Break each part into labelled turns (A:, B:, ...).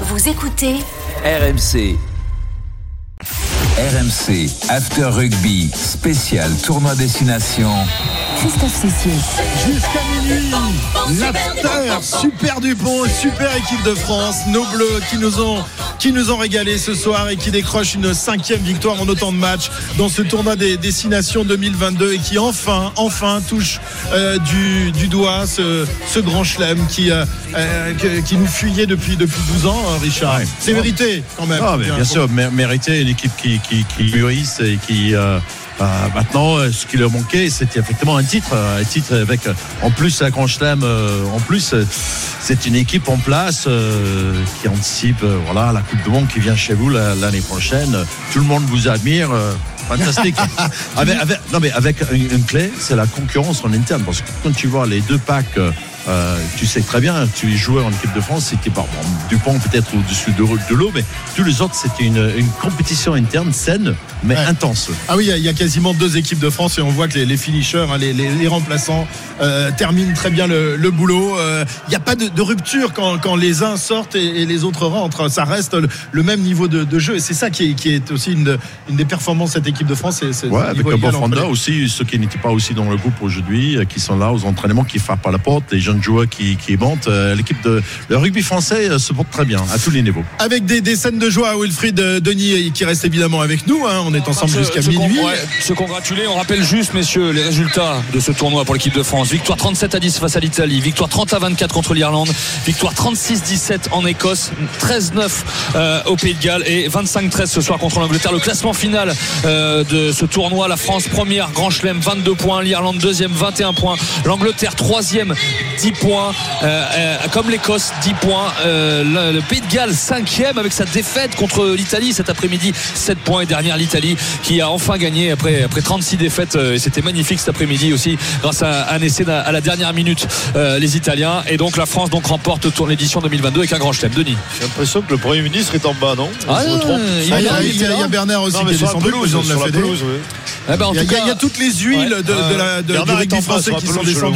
A: Vous écoutez
B: RMC. RMC After Rugby spécial tournoi destination.
C: Christophe Cessier.
D: Jusqu'à minuit, l'after, super Dupont, super équipe de France, nos bleus qui nous ont qui nous ont régalé ce soir et qui décrochent une cinquième victoire en autant de matchs dans ce tournoi des destinations 2022 et qui enfin, enfin touche euh, du, du doigt ce, ce grand chelem qui, euh, euh, qui nous fuyait depuis, depuis 12 ans, hein, Richard.
E: Ouais.
D: C'est mérité quand même.
E: Ah, mais bien sûr, mé- mérité équipe qui, qui, qui mûrisse et qui euh, euh, maintenant euh, ce qui leur manquait c'était effectivement un titre, un titre avec en plus la Grand Chelem, en plus c'est une équipe en place euh, qui anticipe voilà la Coupe du Monde qui vient chez vous la- l'année prochaine. Tout le monde vous admire. Fantastique. avec, avec- non mais avec une, une clé, c'est la concurrence en interne. Parce que quand tu vois les deux packs, euh, euh, tu sais très bien, tu es joueur en équipe de France, c'était par bon, Dupont peut-être au-dessus de, de l'eau, mais tous les autres, c'était une, une compétition interne saine, mais
D: Ouais.
E: intense.
D: Ah oui, il y a- il y, a quasiment deux équipes de France et on voit que les, les finishers, hein, les, les- les remplaçants euh, terminent très bien le, le boulot. Euh, Il n'y a pas de, de rupture quand, quand les uns sortent et, et les autres rentrent. Ça reste le, le même niveau de, de jeu et c'est ça qui est, qui est aussi une, une des performances de cette équipe de France. c'est- c'est
E: Ouais,
D: ce
E: avec
D: niveau
E: le
D: égal entre
E: Bofanda
D: les-
E: aussi, ceux qui n'étaient pas aussi dans le groupe aujourd'hui, euh, qui sont là aux entraînements, qui frappent à la porte, les joueurs qui, qui montent. Euh, L'équipe de le rugby français euh, se porte très bien à tous les niveaux.
D: Avec des, des scènes de joie, Wilfried euh, Denis qui reste évidemment avec nous. hein. on est ensemble
F: Se-
D: jusqu'à
F: con-
D: minuit.
F: ouais, se congratuler. On rappelle juste, messieurs, les résultats de ce tournoi pour l'équipe de France. Victoire 37 à 10 face à l'Italie. Victoire 30 à 24 contre l'Irlande. Victoire 36-17 en Écosse. 13-9 euh, au Pays de Galles et 25-13 ce soir contre l'Angleterre. Le classement final euh, de ce tournoi, la France première, Grand Chelem 22 points, l'Irlande deuxième 21 points, l'Angleterre troisième 10 points, euh, euh, comme l'Écosse 10 points, Euh, le, le Pays de Galles cinquième avec sa défaite contre l'Italie cet après-midi 7 points et derrière l'Italie qui a enfin gagné après, après 36 défaites euh, et c'était magnifique cet après-midi aussi grâce à un essai à la dernière minute euh, les Italiens et donc la France donc remporte tour- l'édition 2022 avec un grand chelem Denis
G: J'ai l'impression que le Premier ministre est en bas, non?
F: Ah,
G: Je me trompe.
F: il
D: Ah, Il y, a-
F: il
D: il y a-
F: était
D: il y a
F: là.
D: Bernard aussi
G: Non,
D: qui
G: mais
D: est
G: sur la
D: descendu, président de la
G: la
D: Fédé.
G: pelouse, oui.
F: En
D: Il y, a,
F: tout
D: il y a- il y a
F: cas,
D: toutes les huiles de, de la, de- du rugby français qui sont
G: pelouse, je le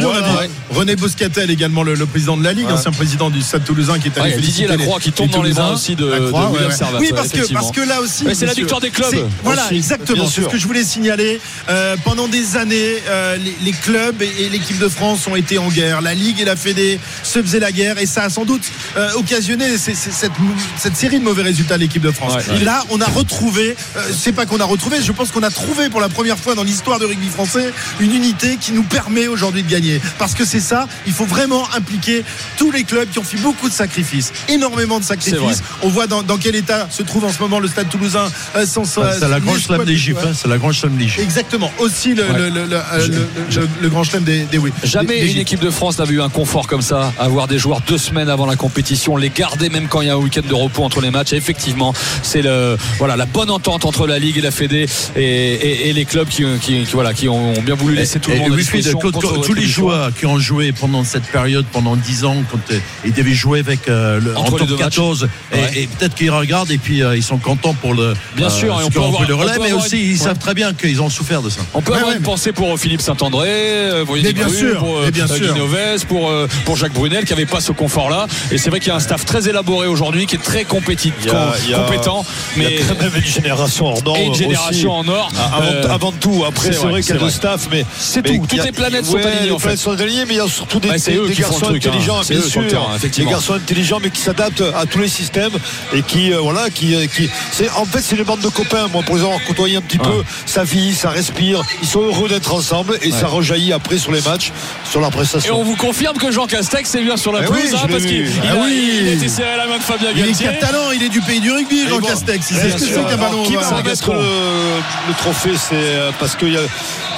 G: ouais.
D: Également, le, le président de la Ligue,
G: Ouais.
D: ancien président du Stade Toulousain qui est
F: Ouais,
D: allé féliciter
F: Didier Lacroix
D: les-
F: qui tombe dans les
D: Toulousains.
F: aussi de- de
D: Lacroix,
F: William
D: ouais, ouais.
F: Servat,
D: Oui, parce que, parce que là aussi.
F: Mais c'est la victoire des clubs.
D: Voilà,
G: Aussi,
D: exactement. C'est ce que je voulais signaler. Euh, pendant des années, euh, les, les clubs et, et l'équipe de France ont été en guerre. La Ligue et la Fédé se faisaient la guerre et ça a sans doute euh, occasionné cette, cette série de mauvais résultats de l'équipe de France.
F: Ouais,
D: Et
F: ouais.
D: là, on a retrouvé, c'est pas qu'on a retrouvé, je pense qu'on a trouvé pour la première fois dans l'histoire du rugby français une unité qui nous permet aujourd'hui de gagner. Parce que c'est ça, il faut vraiment impliquer tous les clubs qui ont fait beaucoup de sacrifices, énormément de sacrifices. On voit dans, dans quel état se trouve en ce moment le stade toulousain euh, sans
E: C'est la grande slam d'Égypte. hein, C'est la grande slam d'Égypte.
D: Exactement. Aussi le,
F: Ouais.
D: le, le, le, le- le- le grand chelem des, des oui.
F: Jamais
D: des-
F: une équipe de France n'avait eu un confort comme ça, avoir des joueurs deux semaines avant la compétition, les garder même quand il y a un week-end de repos entre les matchs. Et effectivement, c'est le voilà la bonne entente entre la Ligue et la Fédé et, et- et les clubs qui, qui- qui, voilà qui ont bien voulu laisser tout le monde
E: quand-
F: votre
E: tous les joueurs qui ont joué pendant cette période, pendant 10 ans, quand euh, ils devaient jouer avec euh, le,
F: Entre
E: en top
F: deux matchs.
E: 14, et,
F: Ouais.
E: et peut-être qu'ils regardent et puis euh, ils sont contents pour le.
F: Bien sûr, et on peut avoir-
E: le
F: on
E: relais,
F: peut
E: mais aussi
F: une-
E: ils
F: ouais.
E: savent très bien qu'ils ont souffert de ça.
F: On peut
D: Ouais,
F: avoir
D: ouais.
F: une pensée pour Philippe Saint-André, euh, pour
D: Mais
F: Yannick
D: bien
F: Bru,
D: sûr,
F: pour euh,
D: mais bien sûr.
F: Guy Novès, pour, euh, pour Jacques Brunel, qui n'avait pas ce confort-là. Et c'est vrai qu'il y a un staff très élaboré aujourd'hui, qui est très compétitif,
G: Il y a- il y a-
F: compétent,
G: Il y
F: mais
G: a quand même une génération hors norme.
F: et une
G: aussi.
F: génération en or.
G: Ah, Avant, avant tout, après
F: c'est vrai,
G: qu'il y a
F: c'est
G: le
F: vrai.
G: staff, mais
F: C'est
G: mais
F: tout.
G: il y a-
F: Toutes les planètes sont alignées, en
G: mais il y a surtout des,
F: c'est
G: des-
F: eux
G: des
F: qui font
G: garçons
F: le truc, hein.
G: intelligents, bien sûr.
F: le terrain,
G: des garçons intelligents, mais qui s'adaptent à tous les systèmes et qui, euh, voilà, qui, euh, qui. C'est en fait c'est une bande de copains. Moi, pour les avoir côtoyés un petit
F: Ouais.
G: peu, ça vit, ça respire. Ils sont heureux d'être ensemble et ça rejaillit après sur les matchs, sur leur
F: Et
G: prestation.
F: on vous confirme que Jean Castex c'est bien sur la
G: Eh
F: pelouse
G: oui,
F: hein, parce qu'il il
D: Ah oui.
F: il été serré à la main de Fabien
D: Il est
F: Galtier.
D: catalan, il est du pays du rugby, Jean
G: bon,
D: Castex. Ce que c'est qu'un ballon
G: Qui va le, trophée C'est euh, parce que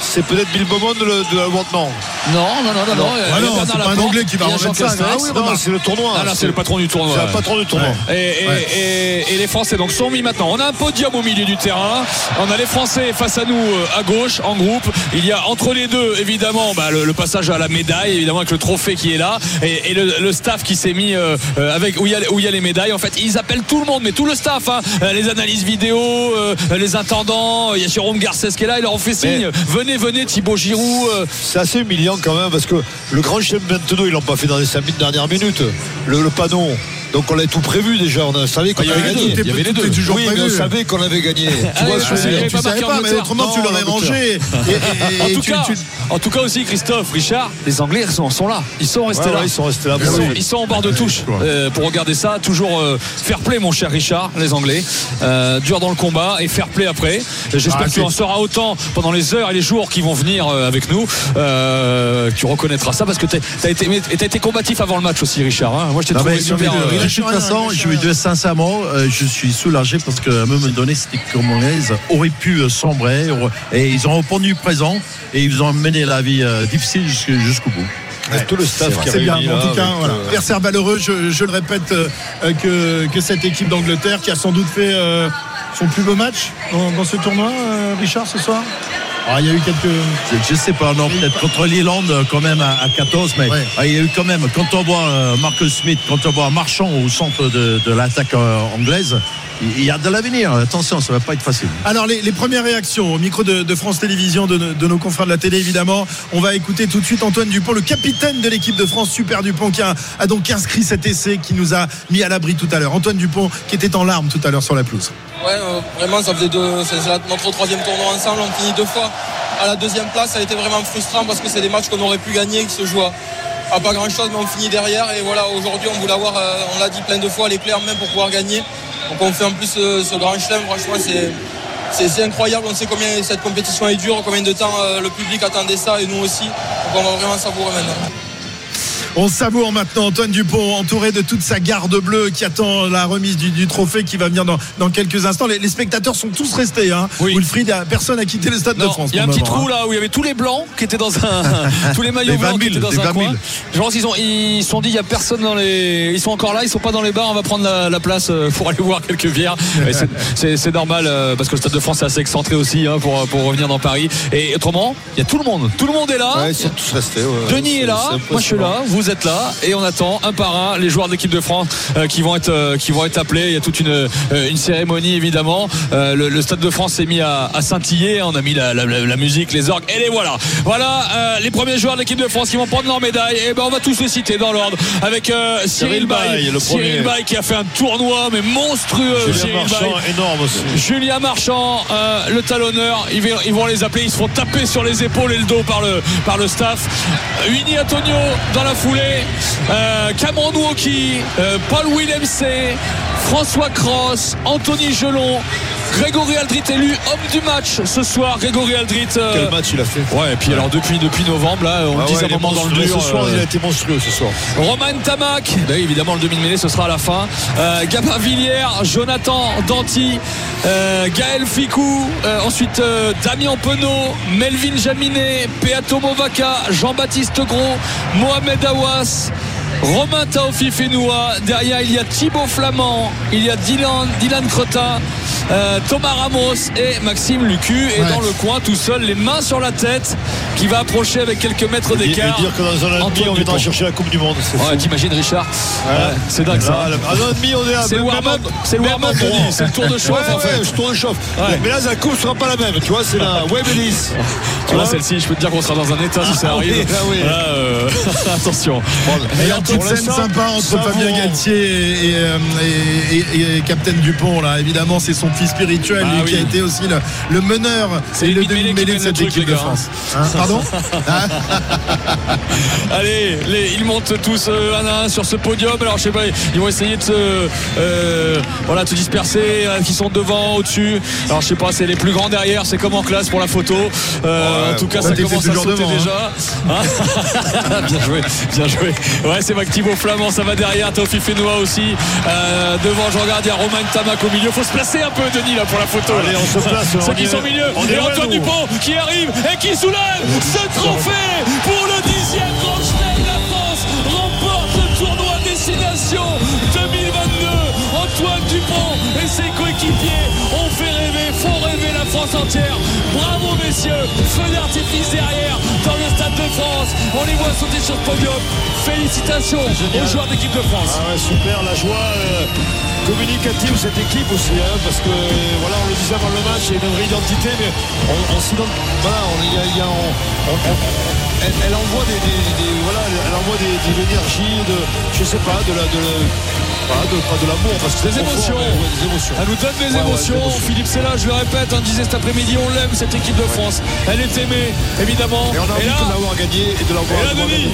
G: c'est peut-être Bill Beaumont de, la Non?
F: Non, non, non,
D: c'est pas un Anglais qui va remettre ça. Ah
G: Non, c'est le tournoi.
F: C'est le patron du tournoi.
G: C'est
F: ouais.
G: un patron du tournoi.
F: Et, les Français donc sont mis maintenant. On a un podium au milieu du terrain. On a les Français face à nous euh, à gauche en groupe. Il y a entre les deux évidemment bah, le, le passage à la médaille évidemment avec le trophée qui est là et, et le, le staff qui s'est mis euh, euh, avec où il, y a, où il y a les médailles. En fait ils appellent tout le monde mais tout le staff, hein. Les analyses vidéo, euh, les intendants. Il y a Jérôme Garcès qui est là. Il leur fait signe. Venez venez Thibaut Giroud. euh,
G: C'est assez humiliant quand même parce que le grand chelem maintenant ils l'ont pas fait dans les 5 dernières minutes. Le, le. Donc on avait tout prévu déjà. On savait qu'on
F: Ah,
G: avait
F: avait
G: gagné.
F: Il y avait les
D: Tout
F: deux.
D: est toujours
G: Oui, mais on savait qu'on avait gagné. Tu
F: Ah,
G: vois ce que
F: je
D: Tu savais pas, mais autrement tu
G: Non,
D: l'aurais
G: en
D: rangé.
F: En tout,
D: tu-
F: cas,
D: tu-
F: en tout cas aussi, Christophe, Richard, les Anglais sont, sont là. Ils sont restés
G: Ouais,
F: là.
G: ouais, ils sont restés là.
F: Ils sont,
G: Oui.
F: ils sont en bord de touche euh, pour regarder ça. Toujours euh, fair play, mon cher Richard, les Anglais. Euh, dur dans le combat et fair play après. J'espère
D: Ah,
F: que tu en sauras autant pendant les heures et les jours qui vont venir euh, avec nous. Euh, tu reconnaîtras ça parce que tu as été, mais t'as été combatif avant le match aussi, Richard. hein. Moi, je t'ai trouvé super.
E: De toute façon, je vais dire sincèrement, euh, je suis soulagé parce qu'à un moment donné, cette équipe camerounaise aurait pu euh, sombrer et ils ont répondu présent et ils ont mené la vie euh, difficile jusqu'au bout.
G: Tout le staff qui a
D: C'est bien, en tout cas, voilà.
G: euh,
D: valeureux, je, je le répète, euh, que, que cette équipe d'Angleterre qui a sans doute fait euh, son plus beau match dans, dans ce tournoi, euh, Richard, ce soir? Ah, Il y a eu quelques.
E: Je- Je sais pas, non, peut-être contre l'Irlande euh, quand même à, à 14, mais
D: Ouais.
E: ah, il y a eu quand même, quand on voit euh, Marcus Smith, quand on voit Marchand au centre de, de l'attaque euh, anglaise, il il y a de l'avenir. Attention, ça va pas être facile.
D: Alors, les, les premières réactions au micro de, de France Télévisions, de, de nos confrères de la télé, évidemment. On va écouter tout de suite Antoine Dupont, le capitaine de l'équipe de France, Super Dupont, qui a, a donc inscrit cet essai qui nous a mis à l'abri tout à l'heure. Antoine Dupont, qui était en larmes tout à l'heure sur la pelouse.
H: Ouais, euh, vraiment, ça faisait deux. C'est la- notre troisième tournoi ensemble. On finit deux fois à la deuxième place. Ça a été vraiment frustrant parce que c'est des matchs qu'on aurait pu gagner, qui se jouent à, pas grand chose, mais on finit derrière. Et voilà, aujourd'hui, on voulait avoir, euh, on l'a dit plein de fois, les clés en main pour pouvoir gagner. Donc on fait en plus euh, ce grand chelem. Franchement, c'est incroyable, on sait combien cette compétition est dure, combien de temps euh, le public attendait ça et nous aussi. Donc on va vraiment savourer maintenant.
D: On savoure maintenant Antoine Dupont entouré de toute sa garde bleue qui attend la remise du, du trophée qui va venir dans, dans quelques instants. Les, les spectateurs sont tous restés. Hein.
F: Oui.
D: Wilfried, a- personne n'a quitté le stade de France.
F: il y a un petit trou
D: hein.
F: là où il y avait tous les blancs qui étaient dans un tous les maillots
E: Les
F: blancs
E: 20
F: qui
E: 000,
F: étaient dans
E: les
F: un
E: 20 000.
F: coin. Je pense qu'ils ont ils se sont dit il y a personne dans les ils sont encore là ils sont pas dans les bars on va prendre la, la place euh, pour aller voir quelques bières. Et c'est- C'est c'est normal euh, parce que le stade de France est assez excentré aussi hein, pour pour revenir dans Paris et autrement il y a tout le monde tout le monde est là.
G: Ouais, ils sont tous restés. ouais.
F: Denis est là, moi je suis là, vous êtes là, et on attend un par un les joueurs de l'équipe de France euh, qui vont être euh, qui vont être appelés. Il y a toute une euh, une cérémonie évidemment. Le, le stade de France s'est mis à, à scintiller. On a mis la, la- la- la musique, les orgues, et les voilà. Voilà les premiers joueurs de l'équipe de France qui vont prendre leur médaille. Et ben on va tous les citer dans l'ordre avec Cyril
G: Bay,
F: Cyril. Bay qui a fait un tournoi mais monstrueux.
G: Julien Marchand, énorme aussi.
F: Julien Marchand, euh, le talonneur, ils, vont- ils vont les appeler, ils se font taper sur les épaules et le dos par le, par le staff. Winnie Antonio dans la euh, Cameron Woki, euh, Paul Willem C, François Cross, Anthony Gelon, Grégory Aldrit élu homme du match ce soir. Grégory Aldrit. euh,
G: Quel match il a fait
F: Ouais, et puis alors depuis, depuis novembre, là, on
G: Ah
F: dit
G: ouais,
F: un moment dans le dur.
G: Ce soir,
F: euh,
G: il a été monstrueux ce soir.
F: Roman Tamac, bah évidemment le demi-mêlée ce sera à la fin. Euh, Gabin Villiers, Jonathan Danty, euh, Gaël Ficou, ensuite Damien Penaud, Melvin Jaminet, Peato Movaca, Jean-Baptiste Gros, Mohamed Awas. Romain Taofi Fenoua, derrière il y a Thibaut Flamand, il y a Dylan, Dylan Cretin, euh, Thomas Ramos et Maxime Lucu. Et
D: Ouais.
F: dans le coin, tout seul, les mains sur la tête, qui va approcher avec quelques mètres d'écart.
G: dire que dans un an et demi, on viendra chercher la Coupe du Monde. c'est
F: Ouais, t'imagines Richard
G: Ouais.
F: C'est dingue ça.
G: Là, À un an et demi, on est à
F: C'est le warm-up, c'est le c'est tour de chauffe,
G: Ouais,
F: en fait.
G: je tourne chauffe. Mais là, la coupe sera pas la même. Tu vois, c'est la Web. Tu vois
F: celle-ci, je peux te dire qu'on sera dans un état si ça
G: Ah
F: arrive.
G: ah
F: attention.
D: Petite scène sympa entre Fabien Galtier et, et, euh, et- Captain Dupont là évidemment c'est son fils spirituel
F: Ah
D: lui,
F: oui.
D: qui a été aussi le, le meneur
F: C'est
D: et le
F: demi-mêlée
D: de cette
F: truc,
D: équipe de. France Hein, pardon Ah,
F: Allez, les- ils montent tous euh, un à un sur ce podium. Alors, je sais pas, ils vont essayer de se, euh, voilà, se disperser. qui sont devant, au-dessus. Alors, je sais pas, c'est les plus grands derrière. C'est comme en classe pour la photo. Euh,
G: Ouais,
F: en tout cas,
D: bah,
F: ça commence à
D: toujours
F: sauter
D: devant, hein.
F: déjà. Hein bien joué, bien joué. Ouais, c'est Tamac, Thibaut Flamand, ça va derrière. Théophile Fenois aussi. Euh, devant, je regarde, il y a Romain Tamac au milieu. Faut se placer un peu, Denis, là, pour la photo.
G: Allez, on se place.
F: Ceux qui sont au milieu.
G: On
F: et Antoine. Dupont qui arrive et qui soulève ce trophée pour le dixième Grand Chelem. La France remporte le tournoi Destination 2022. Antoine Dupont et ses coéquipiers ont fait rêver, font rêver la France entière. Bravo, messieurs. Feu d'artifice derrière dans le Stade de France. On les voit sauter sur le podium. Félicitations aux joueurs d'équipe de France.
G: Ah ouais, super, la joie euh, communicative cette équipe aussi, hein, parce que voilà, on le disait avant le match, il y a une vraie identité, mais on, on s'ident- voilà, on, y a- il y a- on- on- on- elle, elle envoie des, des- des- voilà, elle envoie des, de l'énergie, de, je sais pas, de la, de, la- voilà, de, pas de l'amour, parce que
F: Des
G: c'est
F: émotions.
G: mais ouais, des émotions.
F: Elle nous donne des
G: Ouais, ouais,
F: émotions.
G: émotions.
F: Philippe Sella, je le répète, hein, disait cet après-midi, on l'aime cette équipe de France. Elle est aimée, évidemment.
G: Et on a envie
F: là,
G: de l'avoir gagné et de l'avoir
F: et
G: l'avoir
F: Denis,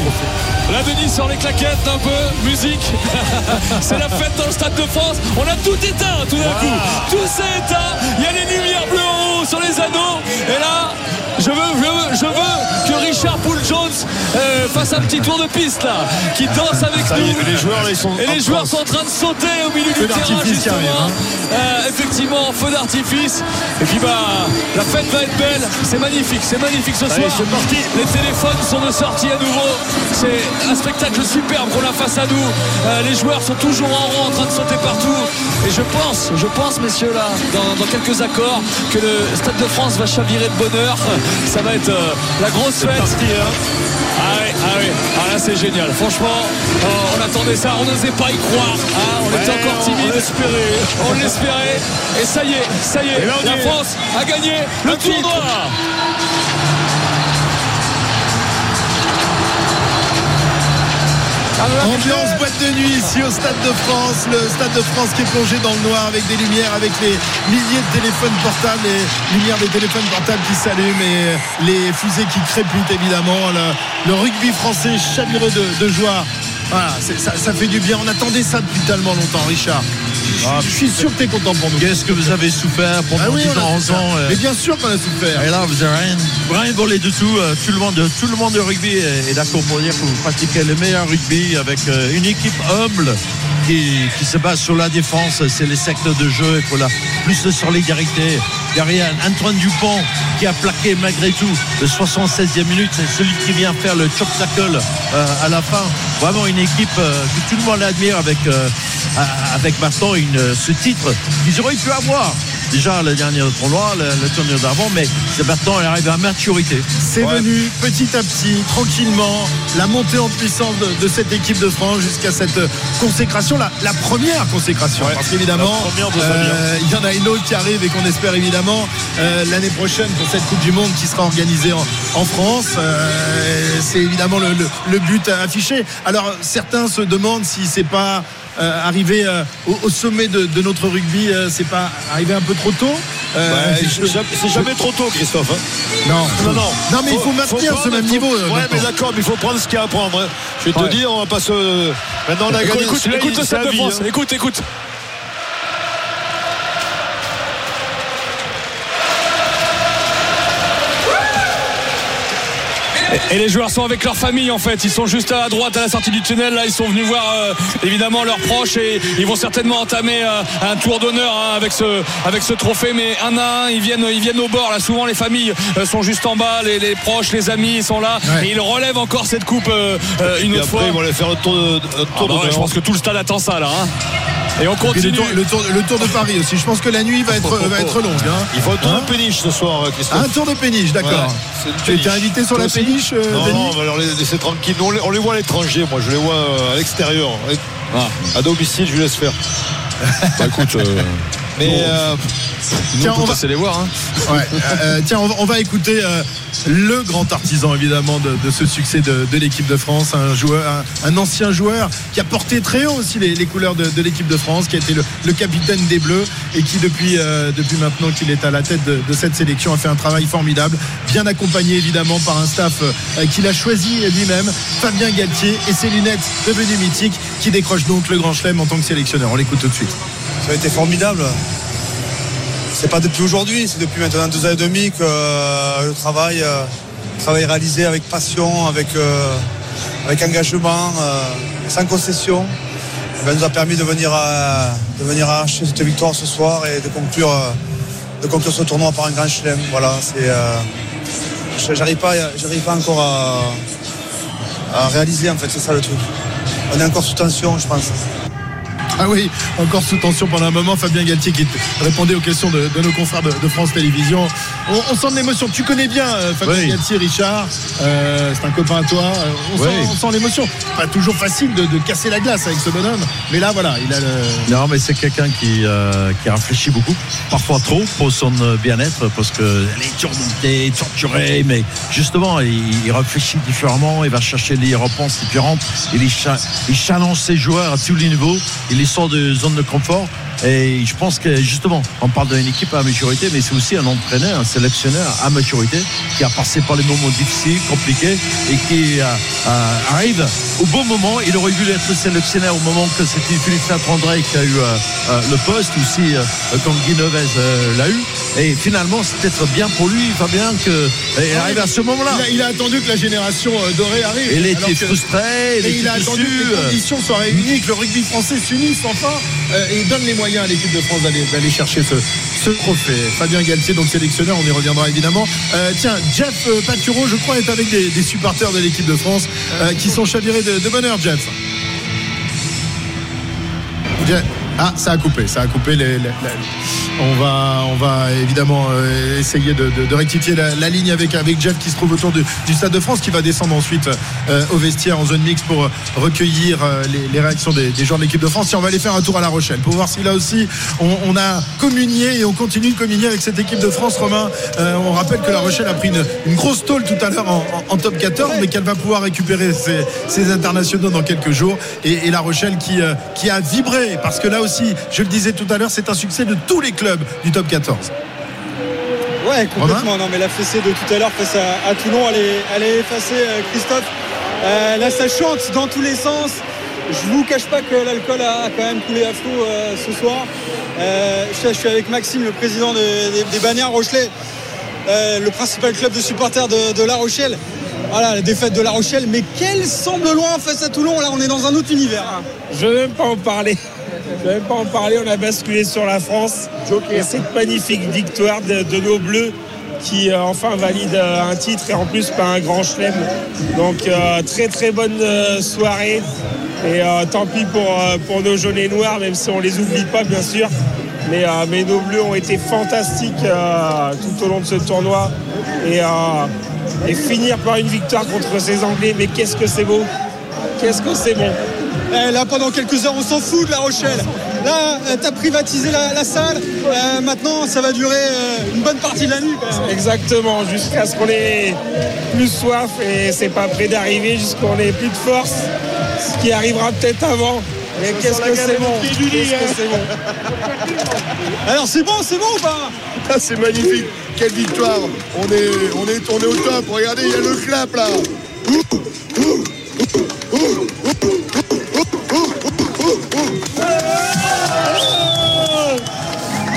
F: là, Denis, sur les claquettes, un peu, musique. C'est la fête dans le Stade de France. On a tout éteint, tout d'un coup. Tout s'est éteint. Il y a les lumières bleues en haut sur les anneaux. Et là, je veux, je veux, je veux que Richard Poul Jones euh, fasse un petit tour de piste là, qui danse avec
G: Ça y est,
F: nous.
G: les joueurs, là, ils sont
F: Et les joueurs sont en train de sauter au milieu
D: Feu
F: du terrain justement.
D: arrive, hein.
F: Euh, effectivement, feu d'artifice. Et puis bah, la fête va être belle. C'est magnifique, c'est magnifique ce
G: Allez,
F: soir.
G: c'est parti.
F: Les téléphones sont de sortie à nouveau. C'est un spectacle superbe qu'on a face à nous. Euh, les joueurs sont toujours en rond en train de sauter partout. Et je pense, je pense, messieurs, là, dans, dans quelques accords, que le Stade de France va chavirer de bonheur. Ça va être euh, la grosse fête. Ah ouais, ah ouais, ah là c'est génial. Franchement, euh, on attendait ça, on n'osait pas y croire. hein. on était encore
G: on
F: timide.
G: l'espérait.
F: On l'espérait. Et ça y est, ça y est.
G: On
F: la. France a gagné le tournoi.
D: Ambiance boîte de nuit ici au Stade de France, le Stade de France qui est plongé dans le noir avec des lumières, avec les milliers de téléphones portables, les lumières des téléphones portables qui s'allument et les fusées qui crépitent évidemment. Le, rugby français chavireux de, de joie. Voilà, ça, ça fait du bien. On attendait ça depuis tellement longtemps, Richard. Je- Je suis sûr que tu es content pour nous.
E: Qu'est-ce que vous avez souffert pendant
D: Ah oui,
E: 10
D: on a
E: ans, 11
D: souffert.
E: ans euh,
D: Mais bien sûr qu'on a souffert.
E: Et là, vous avez rien, rien volé du tout. Euh, Tout le monde, tout le monde de rugby est, est d'accord pour dire que vous pratiquez le meilleur rugby avec euh, une équipe humble qui, se base sur la défense. C'est les secteurs de jeu. Il faut la, plus de solidarité. Derrière, Antoine Dupont qui a plaqué malgré tout le 76e minute. C'est celui qui vient faire le chop tackle euh, à la fin. Vraiment une équipe euh, que tout le monde admire avec, euh, avec maintenant ce titre qu'ils auraient pu avoir déjà le dernier tournoi, le, le tournoi d'avant, mais c'est maintenant elle arrive à maturité.
D: C'est venu petit à petit, tranquillement, la montée en puissance de, de cette équipe de France jusqu'à cette consécration, la, la première consécration.
G: Ouais,
D: parce qu'évidemment,
G: Fabien.
D: euh, il y en a une autre qui arrive et qu'on espère évidemment euh, l'année prochaine pour cette Coupe du Monde qui sera organisée en, en France. Euh, c'est évidemment le, le- le but affiché. Alors certains se demandent si c'est pas euh, arrivé euh, au, au sommet de, de notre rugby, euh, c'est pas arrivé un peu trop tôt. Euh,
G: Bah, c'est jamais- trop tôt, Christophe. hein.
D: non,
G: Non, non.
D: Non, mais il faut maintenir
G: prendre-
D: ce même
G: faut-
D: niveau. euh,
G: Ouais, mais d'accord, mais il faut prendre ce qu'il y a à prendre. hein. Je vais te dire, on va pas se. Maintenant, on a
F: Écoute,
G: gagné.
F: écoute, le Stade de France.
G: hein.
F: Écoute, écoute. Et- les joueurs sont avec leur famille en fait. Ils sont juste à droite à la sortie du tunnel. Là, ils sont venus voir euh, évidemment leurs proches et ils vont certainement entamer euh, un tour d'honneur hein, avec ce avec ce trophée. Mais un à un, ils viennent ils viennent au bord. Là, souvent les familles euh, sont juste en bas, les, les proches, les amis, ils sont là
D: Ouais.
F: et ils relèvent encore cette coupe une
G: Et
F: autre fois.
G: après, ils vont aller faire un tour de.
F: Ah bah ouais, je pense que tout le stade attend ça là. hein. Et on
D: le,
F: continue.
D: tour, le tour- le tour de Paris aussi. Je pense que la nuit va être, va être longue. hein.
G: Il faut un tour
D: Hein
G: de péniche ce soir, euh, Christophe.
D: Un tour de péniche, d'accord. Tu étais
G: péniche.
D: invité sur
G: Toi
D: la péniche, euh,
G: Non,
D: Denis
G: non, mais alors les- laissez tranquille. On les, on les voit à l'étranger, moi je les vois euh, à l'extérieur.
F: Ah.
G: À domicile, je lui laisse faire.
F: Bah écoute, euh,
G: Mais euh,
D: Tiens,
F: on
D: va,
F: les voir. hein.
D: ouais, euh, euh, tiens, on va, on va écouter euh, le grand artisan évidemment de, de ce succès de, de l'équipe de France, un joueur, un, un ancien joueur qui a porté très haut aussi les, les couleurs de, de l'équipe de France, qui a été le, le capitaine des Bleus et qui depuis euh, depuis maintenant qu'il est à la tête de, de cette sélection a fait un travail formidable, bien accompagné évidemment par un staff euh, qu'il a choisi lui-même, Fabien Galtier et ses lunettes devenues mythiques, qui décrochent donc le grand chelem en tant que sélectionneur. On l'écoute tout de suite.
I: Ça a été formidable. C'est pas depuis aujourd'hui, c'est depuis maintenant deux ans et demi que euh, le travail, euh, travail réalisé avec passion, avec, euh, avec engagement, sans concession, eh ben, nous a permis de venir, à, de venir cette victoire ce soir et de conclure, de conclure ce tournoi par un grand chelem. Voilà, c'est, j'arrive pas, pas encore à, à réaliser en fait, c'est ça le truc. On est encore sous tension, je pense.
D: Ah oui, encore sous tension pendant un moment. Fabien Galtier qui répondait aux questions de, nos confrères de France Télévisions. On, on sent de l'émotion. Tu connais bien euh, Fabien
E: Oui.
D: Richard. Euh, c'est un copain à toi. Euh, On,
E: Oui.
D: sent, on sent l'émotion. Pas toujours facile de, de casser la glace avec ce bonhomme. Mais là, voilà, il a le.
E: Non, mais c'est quelqu'un qui, euh, qui réfléchit beaucoup, parfois trop pour son bien-être, parce qu'elle est tourmentée, torturée, mais justement, il, il réfléchit différemment, il va chercher les réponses différentes, il, challenge ses joueurs à tous les niveaux, il les sort de zone de confort. Et je pense que justement, on parle d'une équipe à maturité, mais c'est aussi un entraîneur, un sélectionneur à maturité qui a passé par les moments difficiles, compliqués et qui euh, euh, arrive au bon moment. Il aurait dû être sélectionné au moment que c'était Philippe Saint-André qui a eu euh, le poste, aussi euh, quand l'a eu. Et finalement, c'est peut-être bien pour lui, Fabien, qu'il arrive à ce moment-là.
D: Il a, il a attendu que la génération dorée arrive.
E: Il était frustré, il
D: Et
E: était
D: il a attendu que les conditions soient réunies, que le rugby français s'unisse enfin et donne les moyens à l'équipe de France d'aller d'aller chercher ce, ce trophée. Fabien Galtier, donc sélectionneur, on y reviendra évidemment. Euh, tiens, Jeff euh, Patureau, je crois, est avec des, supporters de l'équipe de France euh, qui sont chavirés de, de bonheur. Jeff- Ah, ça a coupé, ça a coupé. les- les- les- On va, on va évidemment euh, essayer de, de- de rectifier la, la ligne avec, avec Jeff qui se trouve autour du, du Stade de France, qui va descendre ensuite euh, au vestiaire en zone mixte pour euh, recueillir euh, les, les réactions des, des joueurs de l'équipe de France. Et on va aller faire un tour à La Rochelle pour voir si là aussi on, on a communié et on continue de communier avec cette équipe de France. Romain, Euh, on rappelle que La Rochelle a pris une, une grosse tôle tout à l'heure en, en- en top 14, mais qu'elle va pouvoir récupérer ses, ses internationaux dans quelques jours. Et, et La Rochelle qui, euh, qui a vibré, parce que là aussi, je le disais tout à l'heure, c'est un succès de tous les clubs du top 14.
J: Ouais, complètement. Non, mais la fessée de tout à l'heure face à, à Toulon, elle est, elle est effacée, euh, Christophe. Euh, là, ça chante dans tous les sens. Je vous cache pas que l'alcool a, quand même coulé à flot euh, ce soir. Euh, je, je suis avec Maxime, le président de- des, des Bagnards Rochelais, euh, le principal club de supporters de, de La Rochelle. Voilà, la défaite de La Rochelle, mais quelle semble loin face à Toulon. Là, on est dans un autre univers. hein.
K: Je ne veux même pas en parler. Je ne veux même pas en parler. On a basculé sur la France. Et cette magnifique victoire de, de nos Bleus qui euh, enfin valide euh, un titre et en plus pas un grand chelem. Donc euh, très très bonne soirée. Et tant pis pour, pour nos jaunes et noirs, même si on les oublie pas bien sûr. Mais, mais nos bleus ont été fantastiques tout au long de ce tournoi. Et, et finir par une victoire contre ces Anglais, mais qu'est-ce que c'est beau Qu'est-ce que c'est bon
J: Eh, là, pendant quelques heures, on s'en fout de La Rochelle. Là, euh, t'as privatisé la, la salle. Euh, maintenant, ça va durer euh, une bonne partie de la nuit. quand même.
K: Exactement, jusqu'à ce qu'on ait plus soif et c'est pas près d'arriver, jusqu'on ait plus de force, ce qui arrivera peut-être avant. Mais qu'est-ce que c'est bon? Qu'est-ce que c'est bon?
J: Alors, c'est bon, c'est bon ou pas?
L: Ah, c'est magnifique. Quelle victoire. On est, on est tourné au top. Regardez, il y a le clap là.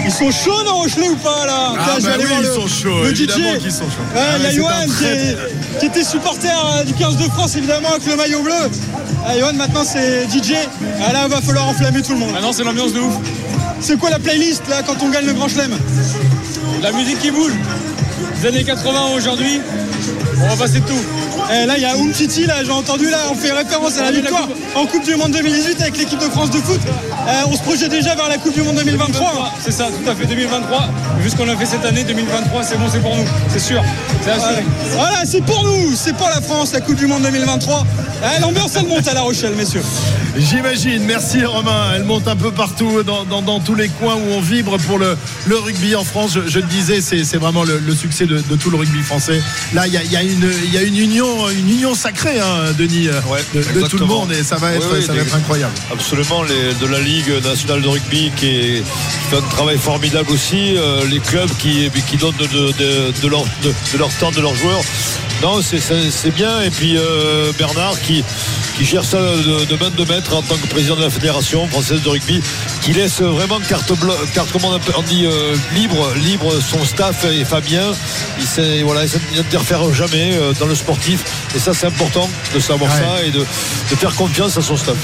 J: Ils sont chauds, les Rochelais ou pas là
D: Ah, bah oui, ils
J: le-
D: sont chauds,
J: le
D: évidemment
J: DJ.
D: qu'ils sont chauds.
J: Ouais,
D: Ah,
J: Il y a Johan est- qui était supporter euh, du 15 de France, évidemment, avec le maillot bleu. Ah, Johan, maintenant c'est DJ. Ah, là, va falloir enflammer tout le monde. Maintenant, c'est l'ambiance de ouf. C'est quoi la playlist là quand on gagne le Grand Chelem La musique qui bouge. Les années 80 aujourd'hui, on va passer de tout. Eh, là, il y a Umtiti, là, j'ai entendu, là, on fait référence à la victoire en Coupe du Monde 2018 avec l'équipe de France de foot. Eh, on se projette déjà vers la Coupe du Monde 2023.
M: C'est ça, tout à fait 2023. Vu ce qu'on a fait cette année, 2023, c'est bon, c'est pour nous, c'est sûr. C'est assuré.
J: Voilà, c'est pour nous, c'est pour la France, la Coupe du Monde 2023. Eh, L'ambiance, elle monte à La Rochelle, messieurs.
D: J'imagine, merci Romain. Elle monte un peu partout, dans, dans- dans tous les coins où on vibre pour le, le rugby en France. Je, je le disais, c'est c'est vraiment le, le succès de, de tout le rugby français. Là, il y a, il y a une, il y a une union, une union sacrée, hein, Denis, euh, de, de tout le monde, et ça va être,
G: Oui, oui,
D: ça va être incroyable.
G: Absolument, les- de la Ligue nationale de rugby qui, est- qui fait un travail formidable aussi, euh, les clubs qui, qui donnent de, de- de- de leur, de, de leur temps, de leurs joueurs. Non, c'est- bien. Et puis euh, Bernard qui, qui gère ça de, main de maître en tant que président de la Fédération française de rugby, qui laisse vraiment carte, carte on dit, euh, libre, libre son staff et Fabien. Il voilà, il n'interfère jamais euh, dans le sportif. Et ça, c'est important de savoir
D: Ouais.
G: ça et de, de faire confiance à son staff.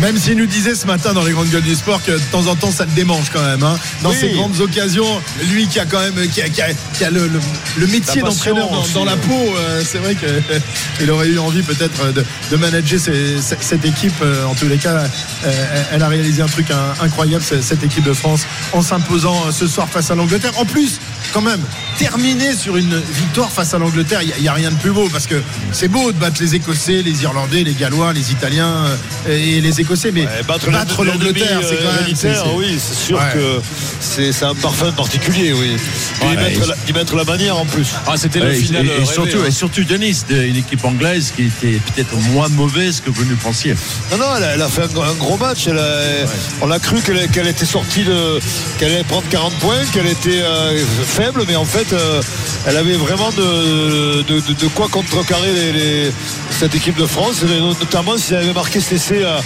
D: Même s'il nous disait ce matin dans les grandes gueules du sport que de temps en temps ça le démange quand même. hein. Dans
G: Oui.
D: ces grandes occasions, lui qui a quand même qui a, qui a- qui a le, le- le métier d'entraîneur dans, la peau, euh, c'est vrai qu'il aurait eu envie peut-être de, de manager cette cette équipe. Euh, En tous les cas, euh, elle a réalisé un truc incroyable, cette équipe de France, en s'imposant euh, ce soir face à l'Angleterre. En plus, quand même, terminer sur une victoire face à l'Angleterre, il n'y a, rien de plus beau parce que c'est beau de battre les Écossais, les Irlandais, les Gallois, les Italiens euh, et les Écossais, mais
G: battre le
D: l'Angleterre, c'est quand
G: euh,
D: même. c'est-
G: oui, c'est sûr
D: Ouais.
G: que c'est un parfum particulier, oui. Et
E: Ouais,
G: y mettre,
E: et-
G: la, y mettre la manière en plus.
F: Ah, c'était
E: Ouais,
F: le
E: et-
F: final.
E: et, et
F: rêvé,
E: surtout,
F: hein.
E: et surtout Denis, de- une équipe anglaise qui était peut-être moins mauvaise que vous ne pensiez.
G: Non, non, elle a, elle a fait un, un gros match. Elle a- On a cru qu'elle était sortie de. qu'elle allait prendre 40 points, qu'elle était euh, faible, mais en fait, euh, elle avait vraiment de, de, de- de quoi contrecarrer les- les- cette équipe de France, notamment si elle avait marqué cet essai euh,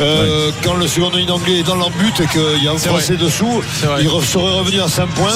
G: euh, quand le second ligne anglais est dans l'embut et qu'il y a un Français
F: vrai.
G: dessous, il re- serait revenu à 5 points.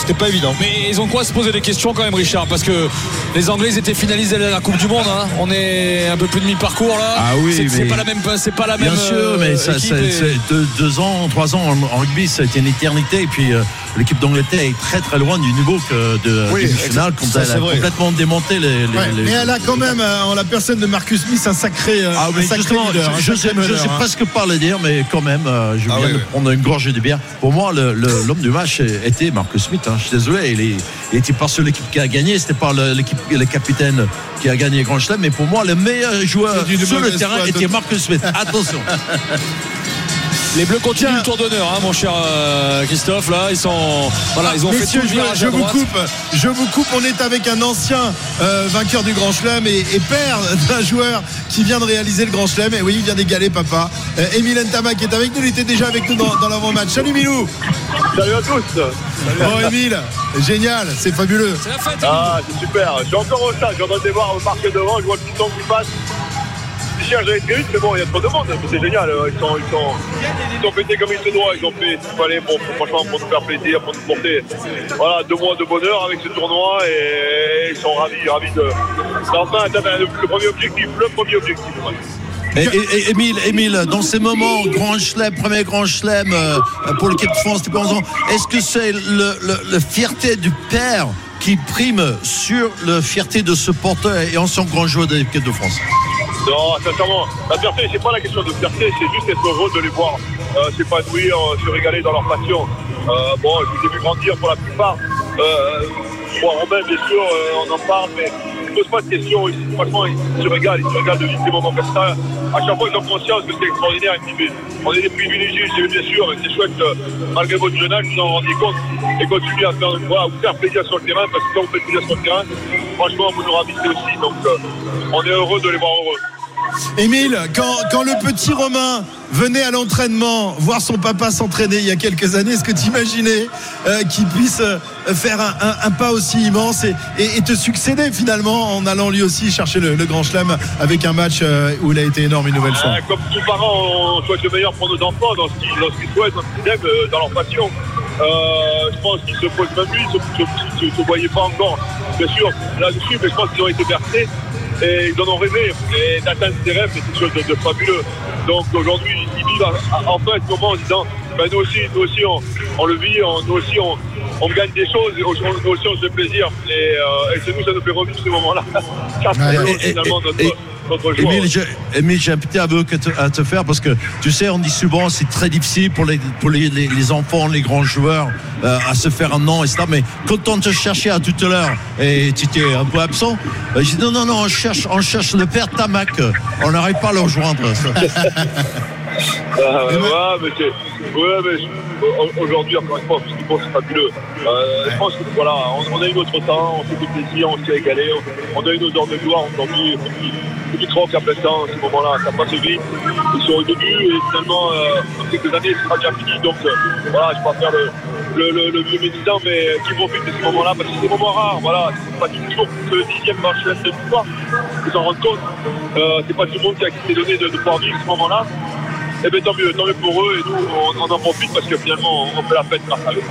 G: C'était pas évident.
F: Mais ils ont quoi se poser des questions quand même, Richard? Parce que les Anglais ils étaient finalisés à la Coupe du Monde. hein. On est un peu plus de mi-parcours là.
E: Ah oui,
F: c'est, pas la même, c'est pas la
E: Bien
F: même.
E: sûr,
F: euh,
E: mais ça,
F: et-
E: deux, deux ans, trois ans en, en rugby, ça a été une éternité. Et puis euh, l'équipe d'Angleterre est très très loin du niveau que de
G: Oui,
E: demi-finale
G: exact.
E: quand
G: Ça,
E: elle a
G: vrai.
E: complètement démonté les. les-
D: Ouais,
E: les-
D: mais elle a quand même, euh, en la personne de Marcus Smith, un sacré, euh,
E: Ah,
D: un sacré un
E: je, je sais, je sais
D: hein.
E: pas le dire, mais quand même, euh, je viens
G: Ah oui,
E: de
G: oui.
E: prendre une gorgée de bière. Pour moi, l'homme du match était Marcus Smith. hein. Je suis désolé, il, est, il était pas sur l'équipe qui a gagné, c'était pas l'équipe, le capitaine qui a gagné Grand Chelem, mais pour moi, le meilleur joueur sur le terrain était Marcus Smith. Attention.
F: Les Bleus continuent
D: Tiens.
F: le tour d'honneur, hein, mon cher euh, Christophe. Là, ils sont, voilà, ils ont
D: Messieurs,
F: fait tout
D: je,
F: le
D: je
F: à
D: vous coupe, je vous coupe. On est avec un ancien euh, vainqueur du Grand Chelem et, et père d'un joueur qui vient de réaliser le Grand Chelem. Et oui, il vient d'égaler papa. Euh, Émile Ntama qui est avec nous, il était déjà avec nous dans, dans l'avant-match. Salut Milou.
N: Salut à tous
D: Bon Émile, génial, c'est fabuleux.
F: C'est la fête.
N: Ah, c'est super. Je suis encore au stade. Je train de voir au parc devant. Je vois le petit temps qui passe. Très vite, mais bon, il y a trop de monde. C'est génial. Ils sont, ils, sont, ils sont pétés comme il se doit. Ils ont fait ce qu'il fallait pour, franchement, pour nous faire plaisir, pour nous porter voilà, deux mois de bonheur avec ce tournoi. Et ils sont ravis, ravis de. Enfin, atteindre le, le premier objectif. Le premier objectif.
E: Et, Émile, Émile, dans ces moments, grand chelem, premier grand chelem euh, pour l'équipe de France depuis 11 ans, est-ce que c'est le, fierté du père qui prime sur la fierté de ce porteur et ancien grand joueur de l'équipe de France?
N: Non, sincèrement, la fierté, c'est pas la question de fierté, c'est juste être heureux de les voir euh, s'épanouir, euh, se régaler dans leur passion. Euh, bon, je les ai vu grandir pour la plupart. Euh, Romain, bien sûr, euh, on en parle, mais ne posent pas de questions. Franchement, ils se régalent, ils se régalent de vivre des moments comme ça. À chaque fois, ils ont conscience que c'est extraordinaire. Mais on est des privilégiés, bien sûr, mais c'est chouette, malgré votre jeune âge, vous en compte et continuez à faire, voilà, vous faire plaisir sur le terrain, parce que quand vous faites plaisir sur le terrain, franchement, vous nous ravissez aussi. Donc, on est heureux de les voir heureux.
D: Émile, quand, quand le petit Romain venait à l'entraînement voir son papa s'entraîner il y a quelques années, est-ce que tu imaginais euh, qu'il puisse euh, faire un, un- un pas aussi immense et, et- et te succéder finalement en allant lui aussi chercher le, le grand chelem avec un match euh, où il a été énorme une nouvelle fois?
N: Euh, comme tous parents, on souhaite le meilleur pour nos enfants dans ce qu'ils dans ce qu'ils souhaitent, dans ce qu'ils aiment, dans leur passion. Euh, je pense qu'ils se posent même lui, ils ne se, se- se voyaient pas encore, bien sûr, là-dessus, mais je pense qu'ils ont été bercés et ils en ont rêvé. Et d'atteindre ces rêves, c'est quelque chose de, de fabuleux. Donc aujourd'hui, ils vivent enfin ce moment en disant ben, nous aussi, nous aussi on, on le vit, on- nous aussi on, on gagne des choses, et nous aussi on se fait plaisir. Et, euh, et c'est nous, ça nous fait revivre ce moment-là. Ça, c'est finalement notre,
E: et-
N: notre joie.
E: Émile, je- Émile, j'ai un petit aveu que te- à te faire parce que tu sais, on dit souvent c'est très difficile pour les, pour les, les- les enfants, les grands joueurs euh, à se faire un nom, etc. Mais quand on te cherchait à tout à l'heure et tu étais un peu absent, euh, j'ai dit non, non, non, on cherche, on cherche le père Tamac. On n'arrive pas à le rejoindre.
N: Ah, ouais, mais c'est. Ouais, mais aujourd'hui, encore une fois, ce font, c'est fabuleux. Euh, je pense que voilà, on, a eu notre temps, on s'est fait plaisir, on s'est régalé, on, a eu nos heures de gloire aujourd'hui. Petit troc à plein temps, ces moments-là, ça passe vite. Ils sont au début et finalement, euh, dans quelques années, ce sera déjà fini. Donc euh, voilà, je ne vais pas faire le, vieux médisant, mais qui profite de ces moments-là parce que c'est des moments rares. Voilà, c'est pas toujours le dixième match de l'histoire, faut s'en rendre compte. Euh, c'est pas tout le monde qui a s'est donné de, de pouvoir vivre ce moment-là. Eh bien tant mieux, tant mieux pour eux et nous on, on en profite parce que finalement on fait la fête grâce à eux.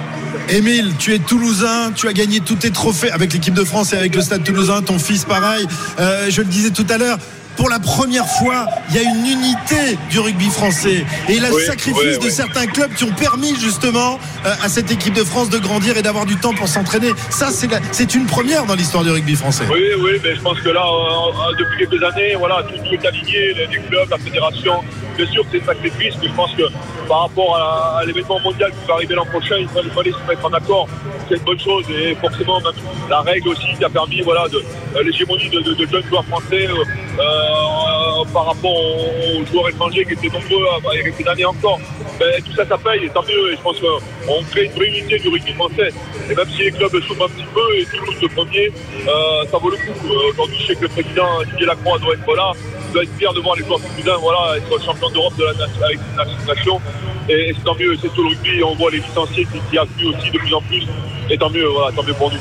D: Émile, tu es toulousain, tu as gagné tous tes trophées avec l'équipe de France et avec le Stade toulousain, ton fils pareil. Euh, je le disais tout à l'heure, pour la première fois, il y a une unité du rugby français et le
N: Oui,
D: sacrifice
N: oui,
D: de certains clubs qui ont permis justement euh, à cette équipe de France de grandir et d'avoir du temps pour s'entraîner. Ça, c'est une première dans l'histoire du rugby français.
N: Oui, oui, mais je pense que là, euh, depuis quelques années, voilà, tout, tout est aligné, les clubs, la fédération. Bien sûr c'est sacrifice, mais je pense que par rapport à, l'événement mondial qui va arriver l'an prochain, il fallait, se mettre en accord. C'est une bonne chose et forcément, même la règle aussi qui a permis voilà, de, euh, l'hégémonie de, jeunes joueurs français euh, euh, par rapport aux, joueurs étrangers qui étaient nombreux à- il y a quelques années encore. Ben, tout ça, ça paye et tant mieux. Et je pense qu'on crée une vraie unité du rugby français. Et même si les clubs souffrent un petit peu et Toulouse le premier, euh, ça vaut le coup. Aujourd'hui, je sais que le président Didier Lacroix doit être là. Doit être fier de voir les joueurs toulousains voilà, être champion d'Europe de la avec la nation. Et, et c'est tant mieux, c'est tout le rugby. On voit les licenciés qui, qui affluent aussi de plus en plus. Et tant mieux, voilà, tant mieux pour nous.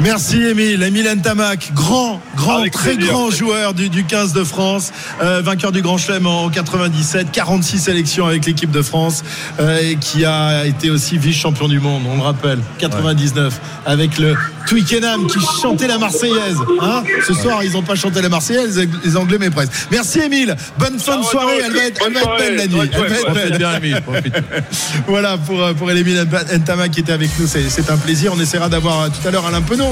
D: Merci Émile, Émile Ntamak, grand, grand,
N: Avec
D: très
N: plaisir.
D: grand joueur du, du 15 de France, euh, vainqueur du Grand Chelem en 97, 46 sélections avec l'équipe de France, euh, et qui a été aussi vice-champion du monde, on le rappelle, 99, avec le Twickenham qui chantait la Marseillaise. Hein Ce soir, ils n'ont pas chanté la Marseillaise, les- Anglais mais presque. Merci Émile, bonne fin de soirée, elle va être, elle va être belle la nuit. Elle va être belle. Voilà pour, euh, pour Émile Ntamak qui était avec nous, c'est un plaisir. On essaiera d'avoir tout à l'heure Alain Penaud,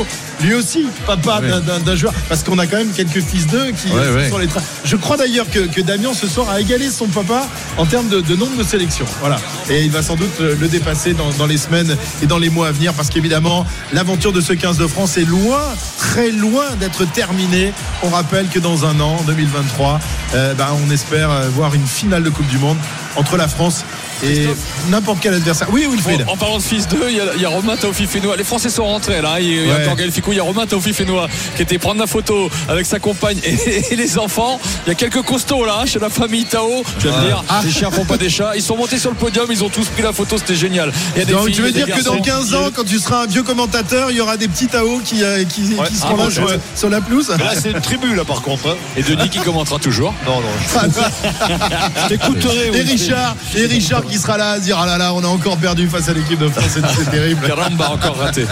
D: lui aussi, papa
E: Ouais.
D: d'un- joueur, parce qu'on a quand même quelques fils d'eux qui
E: Ouais,
D: sont
E: ouais.
D: les trains. Je crois d'ailleurs que, que Damien ce soir a égalé son papa en termes de, de nombre de sélections. Voilà. Et il va sans doute le dépasser dans, dans les semaines et dans les mois à venir, parce qu'évidemment, l'aventure de ce 15 de France est loin, très loin d'être terminée. On rappelle que dans un an, en 2023, euh, bah, on espère euh, voir une finale de Coupe du Monde entre la France et n'importe quel adversaire. Oui, Wilfried.
F: Bon, en parlant de fils d'eux, il y a, il y a Romain Taofi Fenois. Les Français sont rentrés là. Il y a
D: Ouais.
F: encore Gaël Ficou, il y a Romain Taofi Fenois qui était prendre la photo avec sa compagne et, et les enfants. Il y a quelques costauds là chez la famille Tao. Vais
D: Ah.
F: te dire,
D: Ah.
F: les chiens font pas des chats. Ils sont montés sur le podium, ils ont tous pris la photo, c'était génial. Il y a des
D: Donc
F: filles,
D: tu veux dire que dans
F: garçons.
D: 15 ans, quand tu seras un vieux commentateur, il y aura des petits Tao qui, euh, qui,
F: Ah,
D: là
F: bon,
D: sur, la pelouse
G: Mais là, c'est une tribu, là, par contre. hein.
F: Et Denis qui commentera toujours.
G: Non, non.
D: Je
G: t'écouterai,
D: Et. Richard, et Richard qui sera là à se dire ah là là, on a encore perdu face à l'équipe de France, c'est- c'est terrible.
F: Caramba, encore raté.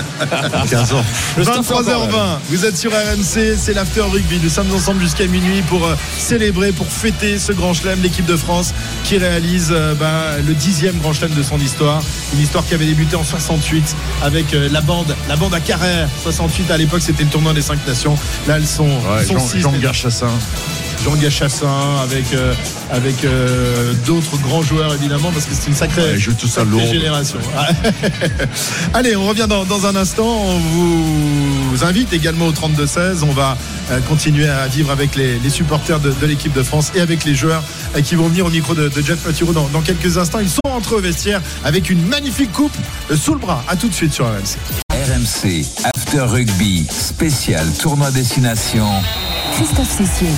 E: 15 ans.
F: Le staff est encore là.
D: 23h20, vous êtes sur RMC, c'est l'after rugby. Nous sommes ensemble jusqu'à minuit pour euh, célébrer, pour fêter ce grand chelem, l'équipe de France qui réalise euh, ben, le dixième grand chelem de son histoire. Une histoire qui avait débuté en 68 avec euh, la bande, la bande à Carrère. 68 à l'époque, c'était le tournoi des cinq nations. Là, elles sont,
E: Ouais,
D: sont
E: Jean,
D: six.
E: Jean Garchassin.
D: Jean Gachassin avec euh, avec euh, d'autres grands joueurs évidemment parce que c'est une sacrée,
E: Ouais,
D: génération. Allez, on revient dans, dans un instant. On vous invite également au 32-16. On va euh, continuer à vivre avec les, les supporters de, de l'équipe de France et avec les joueurs euh, qui vont venir au micro de, de Jeff Maturo dans, dans quelques instants. Ils sont entrés au vestiaire avec une magnifique coupe sous le bras. À tout de suite sur RMC.
B: RMC After Rugby spécial tournoi destination.
C: Christophe Cessier.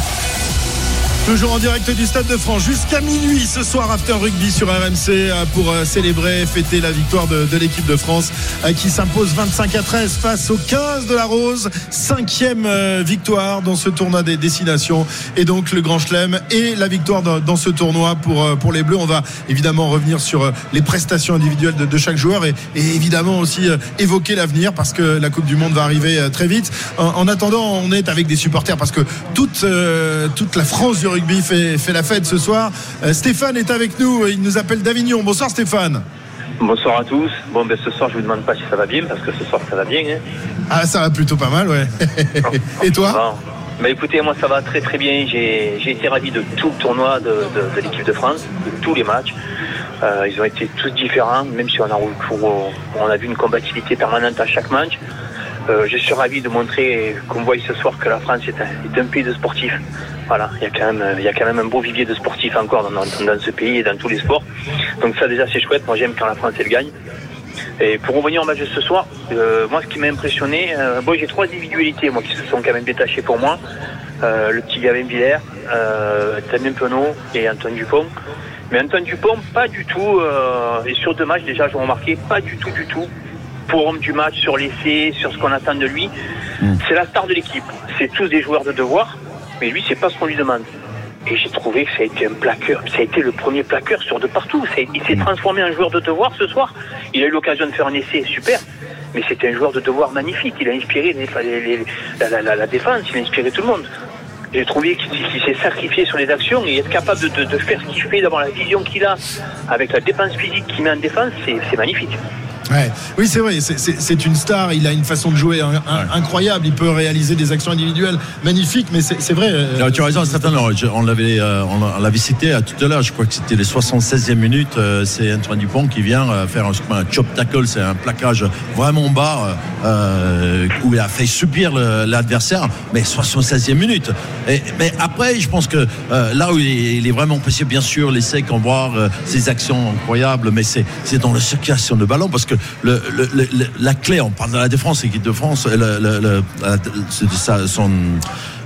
D: Toujours en direct du Stade de France jusqu'à minuit ce soir After Rugby sur RMC euh, pour euh, célébrer, fêter la victoire de, l'équipe de France euh, qui s'impose 25 à 13 face au 15 de la Rose. Cinquième victoire dans ce tournoi des destinations et donc le Grand Chelem et la victoire dans, ce tournoi pour, pour les Bleus. On va évidemment revenir sur les prestations individuelles de, chaque joueur et, évidemment aussi évoquer l'avenir parce que la Coupe du Monde va arriver très vite. En, en attendant, on est avec des supporters parce que toute, toute la France du rugby fait, fait la fête ce soir. Euh, Stéphane est avec nous, il nous appelle d'Avignon. Bonsoir Stéphane.
O: Bonsoir à tous. Bon, ben ce soir, je vous demande pas si ça va bien, parce que ce soir, ça va bien. Hein.
D: Ah ça va plutôt pas mal, ouais. et toi?
O: Bon. Ben, écoutez, moi, ça va très très bien. J'ai j'ai été ravi de tout le tournoi de, de- de l'équipe de France, de tous les matchs. Euh, ils ont été tous différents, même si on a, on a vu une combativité permanente à chaque match. Euh, je suis ravi de montrer qu'on voit ce soir que la France est un, pays de sportifs. Voilà, il y, a quand même, un beau vivier de sportifs encore dans, ce pays et dans tous les sports. Donc ça déjà c'est chouette, moi j'aime quand la France elle gagne. Et pour revenir au match de ce soir, euh, moi ce qui m'a impressionné, euh, bon j'ai trois individualités qui se sont quand même détachées pour moi. Le petit Gavin Villers, euh, Damien et Antoine Dupont. Mais Antoine Dupont, pas du tout, et sur deux matchs déjà je remarqué, pas du tout du tout pour homme du match, sur l'essai, sur ce qu'on attend de lui. C'est la star de l'équipe. C'est tous des joueurs de devoir, mais lui c'est pas ce qu'on lui demande. Et j'ai trouvé que ça a été un plaqueur, ça a été le premier plaqueur sur de partout. Il s'est transformé en joueur de devoir ce soir. Il a eu l'occasion de faire un essai, super. Mais c'était un joueur de devoir magnifique. Il a inspiré les- les- les- la, la- la- la défense, il a inspiré tout le monde. J'ai trouvé qu'il s'est sacrifié sur les actions et être capable de, de- de faire ce qu'il fait, d'avoir la vision qu'il a avec la défense physique qu'il met en défense, c'est magnifique.
D: Ouais. Oui, c'est vrai, c'est- une star, il a une façon de jouer un- un- incroyable, il peut réaliser des actions individuelles magnifiques, mais c'est vrai. euh,
E: Non, tu as raison, on l'avait, euh, on l'a- on l'avait cité à tout à l'heure. Je crois que c'était les 76e minutes. euh, c'est Antoine Dupont qui vient faire un, un chop tackle, c'est un plaquage vraiment bas euh, où il a fait subir l'adversaire. Mais 76e minute. Et, mais après, je pense que euh, là où il est, il est vraiment précieux, bien sûr, l'essai qu'on voit, euh, ses actions incroyables, mais c'est c'est dans la circulation de ballon parce que la clé, on parle de la défense, l'équipe de France, son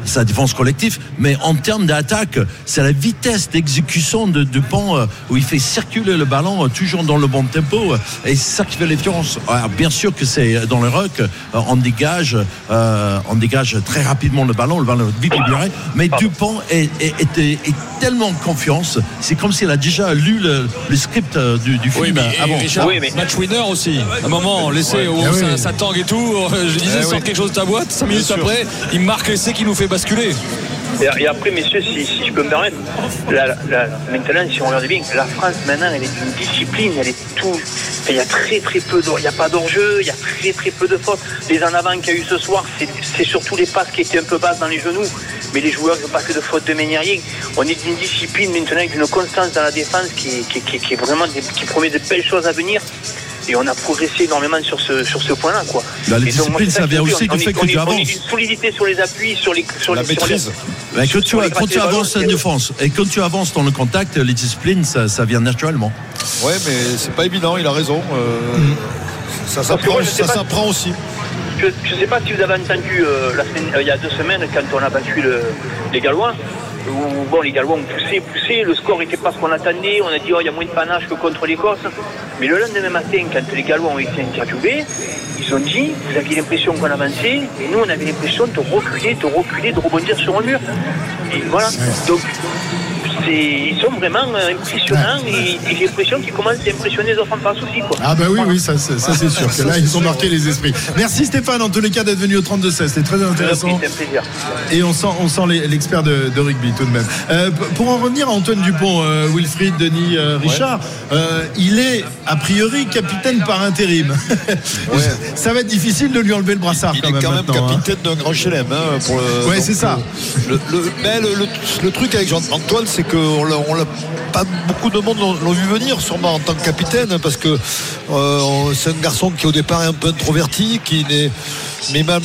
E: sa défense collective, mais en termes d'attaque, c'est la vitesse d'exécution de Dupont euh, où il fait circuler le ballon euh, toujours dans le bon tempo euh, et c'est ça qui fait la différence. Alors, bien sûr que c'est dans le rock, euh, on dégage, euh, on dégage très rapidement le ballon, le ballon est vite libéré, mais Dupont est, est- est- est tellement en confiance. C'est comme s'il a déjà lu le, le script euh, du, du film
F: Oui, mais
E: avant.
F: Richard, match winner aussi. À un moment, l'essai où
E: Ah oui.
F: ça, ça tangue et tout. Je disais,
E: Eh
F: sort
E: oui.
F: quelque chose de ta boîte. 5 minutes après, il marque l'essai qui nous fait
O: Et, après, messieurs, si, je peux me permettre, la- maintenant, si on regarde bien, la France, maintenant, elle est d'une discipline, elle est tout. Il y a très très peu il n'y a pas d'enjeu, il y a très très peu de fautes. Les en avant qu'il y a eu ce soir, c'est surtout les passes qui étaient un peu basses dans les genoux. Mais les joueurs n'ont pas fait de fautes de rien. On est d'une discipline maintenant avec une constance dans la défense qui, est- vraiment qui promet de belles choses à venir. Et on a progressé énormément sur ce, sur ce point-là. Quoi.
E: Bah, la
O: Et donc, moi,
E: discipline, ça vient aussi
O: on
E: du fait que
O: on
E: tu avances.
O: d'une solidité sur les appuis, sur les. Sur
E: La
O: les, sur
E: maîtrise.
O: les-
E: quand tu,
O: sur les
E: quand tu
O: gratter les
E: avances en défense et quand tu avances dans le contact, les disciplines, ça, ça vient naturellement.
G: Ouais, mais c'est pas évident, il a raison. euh,
O: sais
G: ça s'apprend aussi.
O: Je ne sais pas si vous avez entendu euh, la semaine- euh, il y a deux semaines quand on a battu le- les Gallois. Où, bon, les Gallois ont poussé, poussé, le score n'était pas ce qu'on attendait. On a dit oh, il y a moins de panache que contre l'Écosse. Mais le lendemain matin, quand les Gallois ont été interviewés, ils ont dit vous aviez l'impression qu'on avançait, et nous on avait l'impression de reculer, de reculer, de rebondir sur un mur. Et voilà. Donc ils sont vraiment euh, impressionnants et, et j'ai l'impression qu'ils commencent à impressionner les autres en face aussi. Quoi.
D: Ah bah oui, oui, ça, ça, ça, c'est sûr. que là, ils ont marqué les esprits. Merci Stéphane, en tous les cas, d'être venu au 32-16. C'était très intéressant.
O: C'est un plaisir.
D: Et on sent, on sent les- l'expert de, de rugby tout de même. Euh, pour en revenir à Antoine Dupont, euh, Wilfried, Denis, euh, Richard, euh, il est a priori capitaine par intérim. Ça va être difficile de lui enlever le brassard
G: Il
D: quand
G: est
D: même
G: quand même
D: hein.
G: capitaine d'un grand chelem. hein, pour le-
D: Ouais, c'est ça.
G: Le, le- mais le, le- le truc avec Jean-Antoine, c'est qu'on l'a, on l'a- pas beaucoup de monde l'ont, vu venir, sûrement en tant que capitaine, parce que euh, c'est un garçon qui au départ est un peu introverti, qui n'est. Mais, même-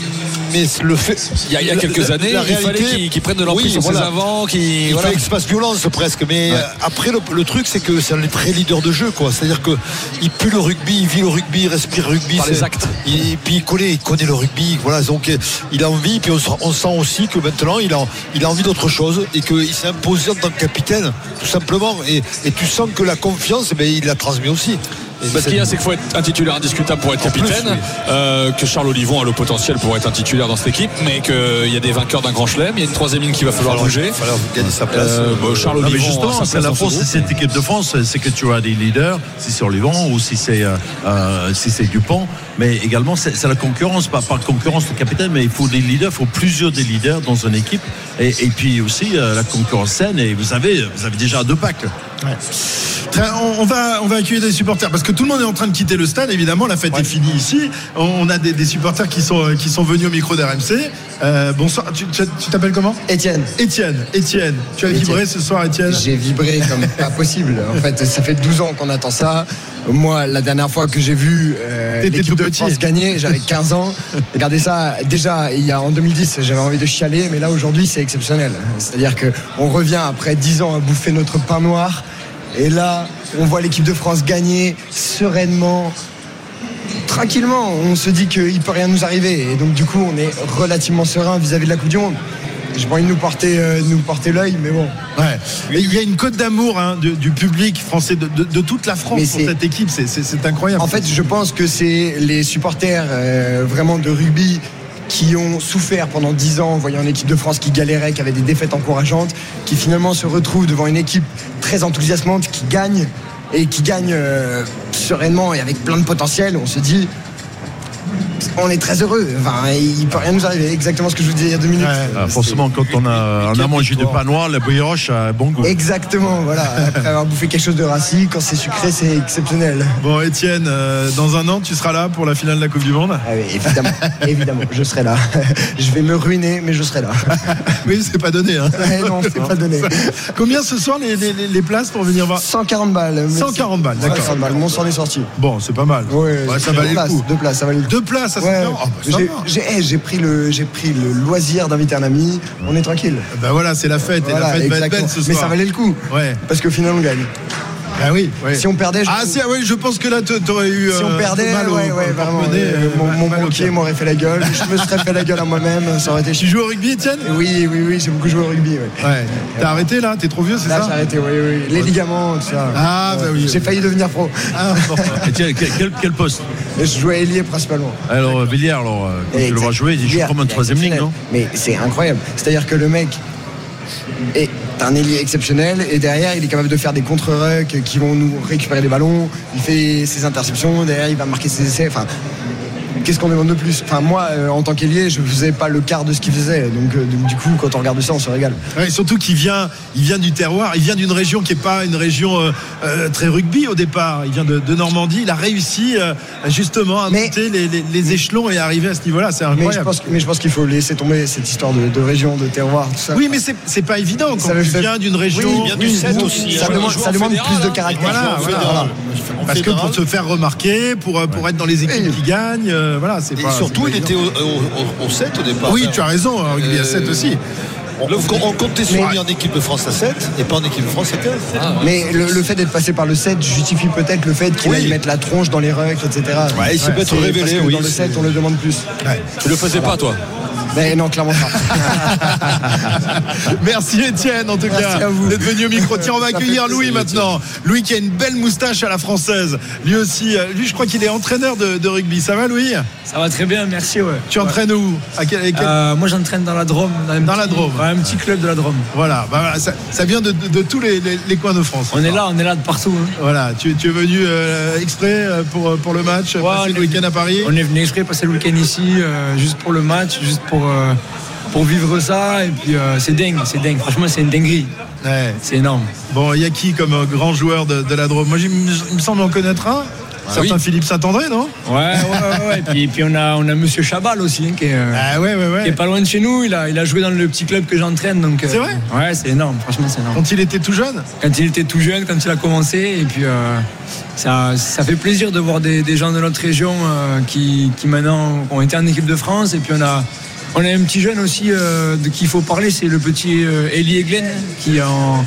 G: mais le fait.
F: Il y a, il y a quelques
G: la-
F: années,
G: la
F: il fallait
G: réalité-
F: qu'il qu'il prenne de l'emprise
G: Oui,
F: sur
G: voilà.
F: ses avants. Qu'il,
G: Il
F: voilà.
G: fallait que se passe violence presque. Mais euh, après, le, le truc, c'est que c'est un très leader de jeu. quoi. C'est-à-dire qu'il pue le rugby, il vit le rugby, il respire le rugby.
F: Par les
G: c'est-
F: actes.
G: Il, puis il connaît, il connaît le rugby. Voilà, donc il a envie. Puis on, sent- on sent aussi que maintenant, il a, il a envie d'autre chose et qu'il s'est imposé en tant que capitaine, tout simplement. Et, tu sens que la confiance, eh ben, il la transmet aussi. Et
F: Bah, ce qu'il y a, c'est qu'il faut être un titulaire indiscutable pour être
G: plus,
F: capitaine.
G: oui.
F: euh, que Charles Olivon a le potentiel pour être un titulaire dans cette équipe, mais qu'il y a des vainqueurs d'un grand chelem. Il y a une troisième ligne qu'il va falloir bouger.
G: Il va falloir gagner sa place.
F: Euh, bon, Charles
E: Non, mais
F: Olivon
E: justement, c'est la force de cette équipe de France, c'est que tu as des leaders, si c'est Olivon ou si c'est euh, euh, si c'est Dupont, mais également c'est la concurrence, pas par concurrence de capitaine, mais il faut des leaders, il faut plusieurs des leaders dans une équipe, et, et puis aussi euh, la concurrence saine. Et vous avez vous avez déjà deux packs.
D: Ouais. Très- on, on va, on va accueiller des supporters parce que tout le monde est en train de quitter le stade. Évidemment, la fête est finie ici. On, on a des, des supporters qui sont, euh, qui sont venus au micro d'RMC. Euh, bonsoir. Tu tu- tu t'appelles comment?
P: Étienne.
D: Étienne. Étienne. Tu as vibré ce soir, Étienne?
P: J'ai vibré comme pas possible. En fait, ça fait 12 ans qu'on attend ça. Moi, la dernière fois que j'ai vu euh, l'équipe de. France gagner, j'avais 15 ans. Regardez ça. Déjà, il y a en 2010, j'avais envie de chialer, mais là aujourd'hui, c'est exceptionnel. C'est-à-dire que on revient après 10 ans à bouffer notre pain noir, et là, on voit l'équipe de France gagner sereinement. Tranquillement, on se dit qu'il peut rien nous arriver et donc du coup on est relativement serein vis-à-vis de la Coupe du Monde. Pas envie de nous porter, euh, nous porter l'œil, mais bon.
D: Ouais. Il y a une cote d'amour hein, du, du public français, de, de- de toute la France pour cette équipe. C'est- C'est c'est incroyable.
P: En fait, je pense que c'est les supporters euh, vraiment de rugby qui ont souffert pendant 10 ans en voyant une équipe de France qui galérait, qui avait des défaites encourageantes, qui finalement se retrouvent devant une équipe très enthousiasmante, qui gagne et qui gagne euh, sereinement et avec plein de potentiel. On se dit, on est très heureux. Enfin, il peut rien nous arriver. Exactement ce que je vous disais il y a deux minutes.
E: Ah, forcément, quand on a, on a mangé du pain noir, la brioche a un bon goût.
P: Exactement, voilà. Après avoir bouffé quelque chose de rassis, quand c'est sucré, c'est exceptionnel.
D: Bon, Étienne, euh, dans un an, tu seras là pour la finale de la Coupe du Monde
P: Ah oui, évidemment, évidemment, je serai là. Je vais me ruiner, mais je serai là.
D: Oui, c'est pas donné. Hein.
P: Ouais, non, c'est pas donné.
D: Combien ce soir les, les- les places pour venir voir
P: 140 balles. mais
D: 140 balles, d'accord.
P: 140 balles, mon sang est sorti.
D: Bon, c'est pas mal.
P: Ouais,
D: Ouais, ça
P: deux
D: valait le coup.
P: Deux places, ça valait le coup.
D: Deux places à
P: Ouais.
D: 140 Ah, bah,
P: J'ai- eh, j'ai pris, le, j'ai pris le loisir d'inviter un ami. On est tranquille.
D: Ben voilà, c'est la fête et la fête va être belle ce soir.
P: Mais ça valait le coup.
D: Ouais.
P: Parce qu'au final, on gagne.
D: Ah oui, oui.
P: Si on perdait, je-
D: Ah si, ah oui, je pense que là tu aurais eu
P: Si
D: euh,
P: on perdait,
D: mal au-
P: ouais, vraiment. euh,
D: euh,
P: mon
D: mal
P: banquier m'aurait fait la gueule. Je me serais fait la gueule à moi-même. Ça aurait été
D: Tu joues au rugby, Étienne?
P: Oui, oui, oui, j'ai beaucoup joué au rugby. Ouais.
D: Ouais. T'as arrêté là? T'es trop vieux, c'est
P: Là,
D: ça?
P: j'ai arrêté, oui, oui. Les ligaments, tout ça.
D: Ah, bah oui.
P: J'ai failli devenir pro.
D: Ah, bon.
E: Et tiens, quel, poste?
P: Et je jouais ailier principalement.
E: Alors, euh, Villiers, alors, euh, quand tu le vois jouer, il joue comme un troisième ligne, non?
P: Mais c'est incroyable. C'est-à-dire que le mec est un ailier exceptionnel et derrière il est capable de faire des contre-rucks qui vont nous récupérer des ballons. Il fait ses interceptions, derrière il va marquer ses essais. Qu'est-ce qu'on demande de plus? Enfin, moi euh, en tant qu'ailier, je faisais pas le quart de ce qu'il faisait. Donc, euh, donc, du coup, quand on regarde ça, on se régale.
D: Ouais, surtout qu'il vient, il vient du terroir, il vient d'une région qui n'est pas une région euh, euh, très rugby au départ. Il vient de, de Normandie. Il a réussi euh, justement à monter les, les- les échelons et à arriver à ce niveau-là. C'est
P: Mais je
D: incroyable.
P: pense, mais je pense qu'il faut laisser tomber cette histoire de, de région, de terroir, tout ça.
D: Oui, mais c'est c'est pas évident quand
P: Ça
D: tu
P: fait-
D: viens d'une région.
P: Oui, il vient du
D: Oui,
P: Sept
D: oui,
P: aussi,
D: Ça
P: hein.
D: demande,
P: en demande fédéral, plus de caractère.
D: Voilà, voilà, voilà. Parce que pour se faire remarquer, pour, pour être dans les équipes qui gagnent, euh, voilà, c'est
G: Et
D: pas.
G: surtout, il était au, au, au 7 au départ.
D: Oui, tu as raison, hein, rugby à 7 aussi.
G: On, comptait sur lui en équipe de France à 7 et pas en équipe de France à 15.
P: Mais le, le fait d'être passé par le 7 justifie peut-être le fait qu'il
G: Oui.
P: aille mettre la tronche dans les rucks, etc.
G: Ouais, il s'est peut-être révélé,
P: parce que
G: oui,
P: Dans le
G: c'est-
P: 7, on le demande plus.
F: Tu le faisais pas, toi
P: Mais non, clairement pas.
D: Merci Étienne en tout
P: Merci
D: cas d'être venu au micro. Tiens, on va accueillir Louis
P: plaisir,
D: maintenant. Louis qui a une belle moustache à la française. Lui aussi, euh, lui je crois qu'il est entraîneur de, de rugby. Ça va Louis?
Q: Ça va très bien, merci. Ouais.
D: Tu entraînes où? À quel, à quel-
Q: Euh, moi, j'entraîne dans la Drôme. Dans, un
D: Dans
Q: petit-
D: la Drôme.
Q: un petit club de la Drôme.
D: Voilà, bah voilà, ça, ça vient de, de- de tous les, les- les coins de France.
Q: On est là, on est là de partout. hein.
D: Voilà, tu, tu es venu euh, exprès euh, pour, pour le match,
Q: Ouais,
D: passer le week-end à Paris?
Q: On est venu exprès passer le week-end ici, euh, juste pour le match, juste pour, euh, pour vivre ça. Et puis, euh, c'est dingue, c'est dingue. Franchement, c'est une dinguerie.
D: Ouais.
Q: C'est énorme.
D: Bon, il y a qui comme euh, grand joueur de, de la Drôme? Moi, il me semble en connaître un. Certain
Q: oui.
D: Philippe Saint-André, non?
Q: Ouais, ouais, ouais. Et puis, et puis on, a, on a Monsieur Chabal aussi, hein, qui, est, euh,
D: Ah ouais, ouais, ouais.
Q: qui est pas loin de chez nous. Il a, il a joué dans le petit club que j'entraîne. donc, euh,
D: C'est vrai?
Q: Ouais, c'est énorme. Franchement, c'est énorme.
D: Quand il était tout jeune?
Q: Quand il était tout jeune, quand il a commencé. Et puis, euh, ça, ça fait plaisir de voir des, des gens de notre région euh, qui, qui maintenant ont été en équipe de France. Et puis, on a, on a un petit jeune aussi euh, de qui il faut parler, c'est le petit euh, Elie Eglen, qui est en,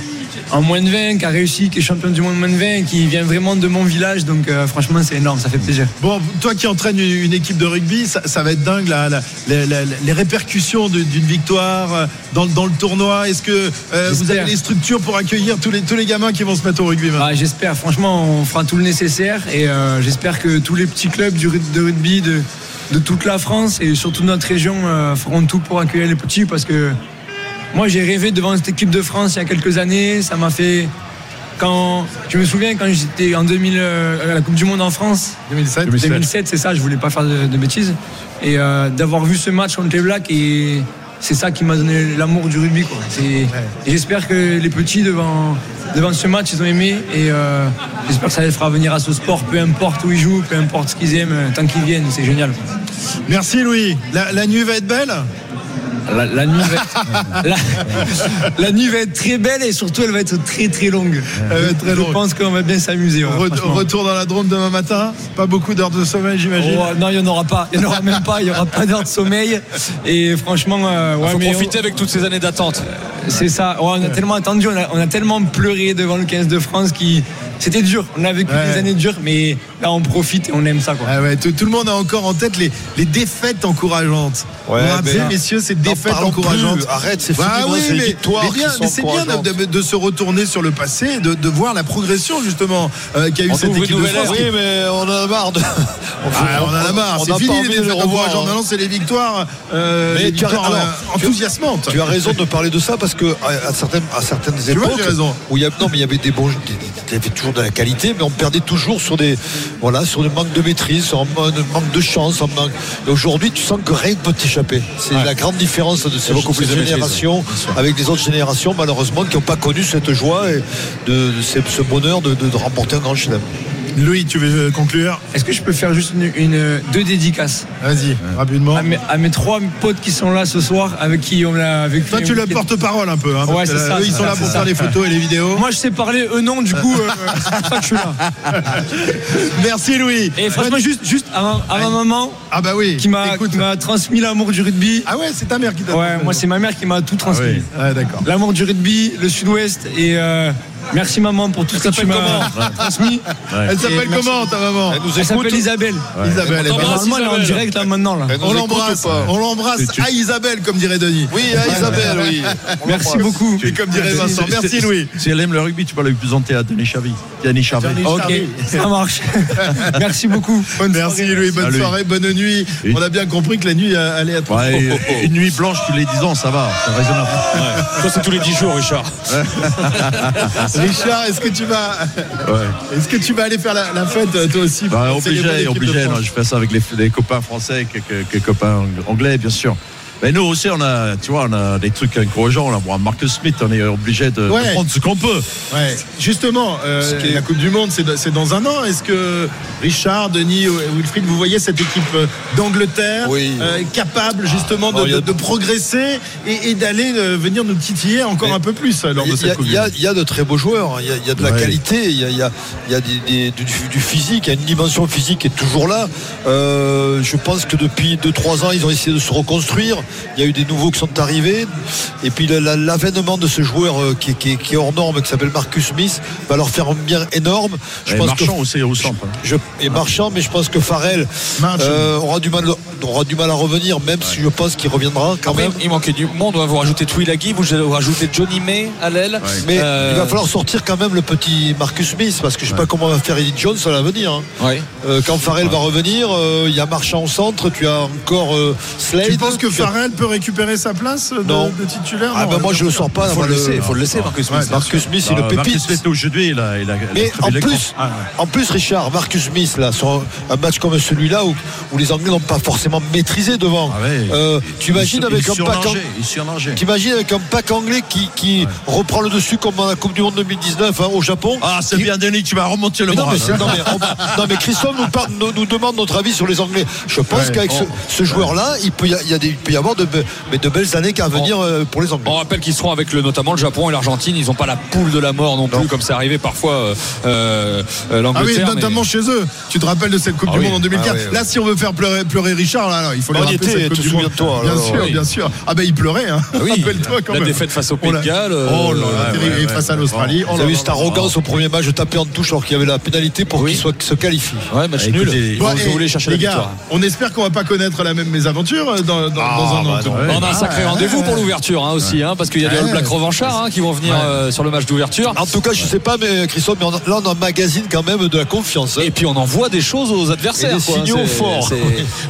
Q: en moins de 20, qui a réussi, qui est champion du monde moins de 20, qui vient vraiment de mon village. Donc, euh, franchement, c'est énorme, ça fait plaisir.
D: Bon, toi qui entraînes une, équipe de rugby, ça, ça va être dingue la- les répercussions d'une victoire euh, dans, dans le tournoi. Est-ce que euh, vous avez les structures pour accueillir tous les, tous les gamins qui vont se mettre au rugby
Q: Ah, j'espère, franchement, on fera tout le nécessaire et euh, j'espère que tous les petits clubs du, de rugby de, de toute la France et surtout de notre région feront tout pour accueillir les petits parce que moi j'ai rêvé devant cette équipe de France il y a quelques années. Ça m'a fait. Quand, je me souviens quand j'étais en 2000 euh, à la Coupe du Monde en France,
D: 2007.
Q: 2007, c'est ça, je voulais pas faire de, de bêtises. Et euh, d'avoir vu ce match contre les Blacks, et c'est ça qui m'a donné l'amour du rugby. quoi. J'espère que les petits, devant, devant ce match, ils ont aimé. Et euh, j'espère que ça les fera venir à ce sport, peu importe où ils jouent, peu importe ce qu'ils aiment, euh, tant qu'ils viennent, c'est génial. quoi.
D: Merci Louis. La, la nuit va être belle?
Q: La, la nuit va être, la, la nuit va être très belle et surtout elle va être très très longue.
D: Elle va être très
Q: je
D: longue.
Q: pense qu'on va bien s'amuser. ouais,
D: Re-
Q: franchement.
D: Retour dans la Drôme demain matin. Pas beaucoup d'heures de sommeil, j'imagine.
Q: Oh, non, il n'y en aura pas. Il n'y en aura même pas. Il n'y aura pas d'heure de sommeil. Et franchement, euh, ouais,
F: Il faut
Q: mais
F: profiter avec toutes ces années d'attente.
Q: C'est ça. Ouais, on a tellement attendu, on a, on a tellement pleuré devant le 15 de France qui, c'était dur. On a vécu
D: Ouais.
Q: des années dures, mais là, on profite et on aime ça. Quoi.
D: Ah ouais, tout, tout le monde a encore en tête les, les défaites encourageantes.
G: Ouais,
D: Vous rappelez, messieurs, ces défaites
G: plus.
D: encourageantes.
G: Arrête, c'est
D: Bah
G: fini,
D: oui,
G: les
D: mais,
G: victoires
D: c'est bien de,
G: encourageantes.
D: de- de se retourner sur le passé, de, de voir la progression justement euh, qu'a eu
G: On
D: cette équipe de
G: nouvelle
D: France.
G: Oui, mais on en a marre de.
D: Ah, on en a marre,
G: on
D: c'est fini les défaites encourageantes. Maintenant, c'est les victoires, euh, les
G: tu as-
D: victoires
G: alors,
D: euh,
G: tu-
D: enthousiasmantes.
G: Tu as raison de parler de ça parce que à, certaines, à certaines
D: vois,
G: époques, où il y a, non, mais il y avait des bons, il y avait toujours de la qualité, mais on perdait toujours sur des, voilà, sur des manques de maîtrise, sur un man- manque de chance. un manque- Et aujourd'hui, tu sens que rien ne peut t'échapper. C'est la grande différence de ces,
F: beaucoup plus de maîtrise,
G: générations avec les autres générations, malheureusement, qui n'ont pas connu cette joie et de, de ce, ce bonheur de, de- de remporter un grand chelem.
D: Louis, tu veux conclure
Q: Est-ce que je peux faire juste une, une- deux dédicaces?
D: Vas-y, rapidement.
Q: À mes, à mes trois potes qui sont là ce soir, avec qui on a vécu.
D: Toi, tu le porte-parole un peu. Hein,
Q: Ouais, c'est ça.
D: eux, ils sont
Q: ça,
D: là pour faire les photos et les vidéos.
Q: Moi, je sais parler eux non, du coup, euh, c'est pour ça que je suis là.
D: Merci Louis.
Q: Et franchement, juste, juste à, ma- à ma maman,
D: Ah bah oui.
Q: qui m'a transmis l'amour du rugby.
D: Ah ouais, c'est ta mère qui t'a
Q: Ouais, moi, c'est ma mère qui m'a tout
D: Ah
Q: transmis.
D: oui, ouais, d'accord.
Q: L'amour du rugby, le sud-ouest et euh, merci maman pour tout ce que tu m'as transmis.
D: Elle s'appelle comment ta maman
G: Elle
Q: s'appelle Isabelle.
D: Isabelle.
Q: Normalement, elle est en direct là maintenant.
D: On l'embrasse. On l'embrasse à Isabelle, comme dirait Denis.
G: Oui, à Isabelle, oui.
Q: Merci beaucoup.
D: Et comme dirait Vincent. Merci Louis.
E: Si elle aime le rugby, tu peux lui présenter à Denis Charvet. Denis.
D: Denis
Q: Ok, ça marche. merci beaucoup. Bonne
D: Merci
Q: soirée.
D: Louis, bonne
E: Salut.
D: soirée, bonne nuit.
E: Oui.
D: On a bien compris que la nuit euh, allait être.
E: Ouais, et- une nuit blanche tous les 10 ans, ça va, c'est raisonnable.
F: Toi, c'est tous les 10 jours, Richard.
D: Richard, est-ce que tu vas, est-ce que tu vas aller faire la, la fête toi aussi
E: Bah, obligé, obligé. Non, je fais ça avec les, les copains français, quelques, quelques copains anglais, bien sûr. Mais nous aussi, on a, tu vois, on a des trucs encourageants. On a bon, Marcus Smith, on est obligé de, de
D: Ouais.
E: prendre ce qu'on peut.
D: Ouais. Justement, euh, la Coupe du Monde, c'est de- c'est dans un an. Est-ce que Richard, Denis, Wilfried, vous voyez cette équipe euh, d'Angleterre
G: Oui.
D: euh, capable justement de,
G: a-
D: de- de progresser et, et d'aller euh, venir nous titiller encore
G: Mais
D: un peu plus lors de
G: Il y,
D: cette
G: a,
D: Coupe
G: il
D: du
G: y a-
D: Monde
G: il y a de très beaux joueurs, hein. il y a, il y a de la
D: Ouais.
G: qualité, il y a, il y a- il y a des- des- du, du physique, il y a une dimension physique qui est toujours là. Euh, je pense que depuis 2-3 ans, ils ont essayé de se reconstruire. Il y a eu des nouveaux qui sont arrivés. Et puis la- la- l'avènement de ce joueur euh, qui, est- qui est- qui est hors norme, qui s'appelle Marcus Smith, va leur faire un bien énorme. Je
E: Et
G: pense
E: Marchand
G: que,
E: aussi au centre. hein.
G: je, et Marchand, mais je pense que Farrell euh, aura, du mal, aura du mal à revenir, même si je pense qu'il reviendra quand
F: Après,
G: même.
F: il manquait du monde. On va vous rajouter Twilaghi, vous allez vous rajouter Johnny May à l'aile.
G: Mais
F: Euh,
G: il va falloir sortir quand même le petit Marcus Smith parce que je sais pas comment va faire Eddie Jones à l'avenir. hein.
F: Ouais.
G: Euh, quand Farrell va revenir, euh, il y a Marchand au centre, tu as encore euh, Slade.
D: Tu penses que
G: tu
D: Farrell peut récupérer sa place de,
G: Non.
D: de titulaire
G: Ah
D: Non,
G: ben moi je le
D: sûr.
G: sors pas.
F: faut
G: moi,
F: le laisser, faut le laisser, Marcus Smith.
D: Ouais,
G: Marcus Smith, c'est
E: Ah,
G: le
E: Marcus
G: pépite.
E: Smith aujourd'hui, il a, il a, il
G: Mais en plus.
E: Ah, ouais.
G: en plus, Richard, Marcus Smith, là, sur un, match comme celui-là où, où les Anglais n'ont pas forcément maîtrisé devant.
E: Ah ouais.
G: Euh, tu imagines
E: Il-
G: avec
E: il
G: un pack
E: surnagé,
G: ang-
E: il surnagé.
G: T'imagines avec un pack anglais qui, qui reprend le dessus comme dans la Coupe du Monde 2019 hein, au Japon.
E: Ah, c'est
G: Qui-
E: bien, Denis, tu vas remonter le
G: Mais non,
E: moral.
G: mais, non, mais, on- non, mais Christophe nous, parle- nous, nous demande notre avis sur les Anglais. Je pense
D: Ouais.
G: qu'avec ce, ce joueur-là, il peut y, a- il y a des- il peut y avoir de, be- mais de belles années à venir euh, pour les Anglais.
F: On rappelle qu'ils seront avec le, notamment le Japon et l'Argentine. Ils n'ont pas la poule de la mort non plus, comme c'est arrivé parfois euh, euh,
D: Ah oui,
F: l'Angleterre. mais-
D: notamment chez eux. Tu te rappelles de cette Coupe
F: Ah
D: du
F: oui.
D: Monde en 2004
G: Ah oui, oui.
D: Là, si on veut faire pleurer, pleurer Richard, là, là, il faut
G: Bah,
D: lui
G: on
D: rappeler cette Coupe du Monde.
G: souviens-toi,
D: Bien
G: alors,
D: sûr,
G: oui.
D: bien sûr. Ah ben il pleurait, hein.
F: Ah oui,
D: Rappelle-toi quand
F: la
D: même.
F: défaite face au
D: On
F: Pays de Galles.
D: Oh là là, Et face à l'Australie. Oh
G: Vous
D: là
G: avez vu cette arrogance au premier match de taper en touche alors qu'il y avait la pénalité pour qu'il soit, se qualifie.
F: Ouais, match
E: Ah,
F: nul.
D: Bon,
F: vont-
D: et
F: ils voulaient chercher la
D: les gars,
F: victoire.
D: on espère qu'on va pas connaître la même mésaventure dans, dans, dans un an.
E: bah non, ouais.
F: On a un sacré
D: Ah,
F: rendez-vous pour l'ouverture hein, aussi, hein, parce qu'il y a les All. Blacks revanchards hein, qui vont venir euh, sur le match d'ouverture.
G: En tout cas, je sais pas, mais Christophe, mais on a- là on emmagasine quand même de la confiance. hein.
F: Et puis on envoie des choses aux adversaires.
G: Et des
F: quoi.
G: signaux forts.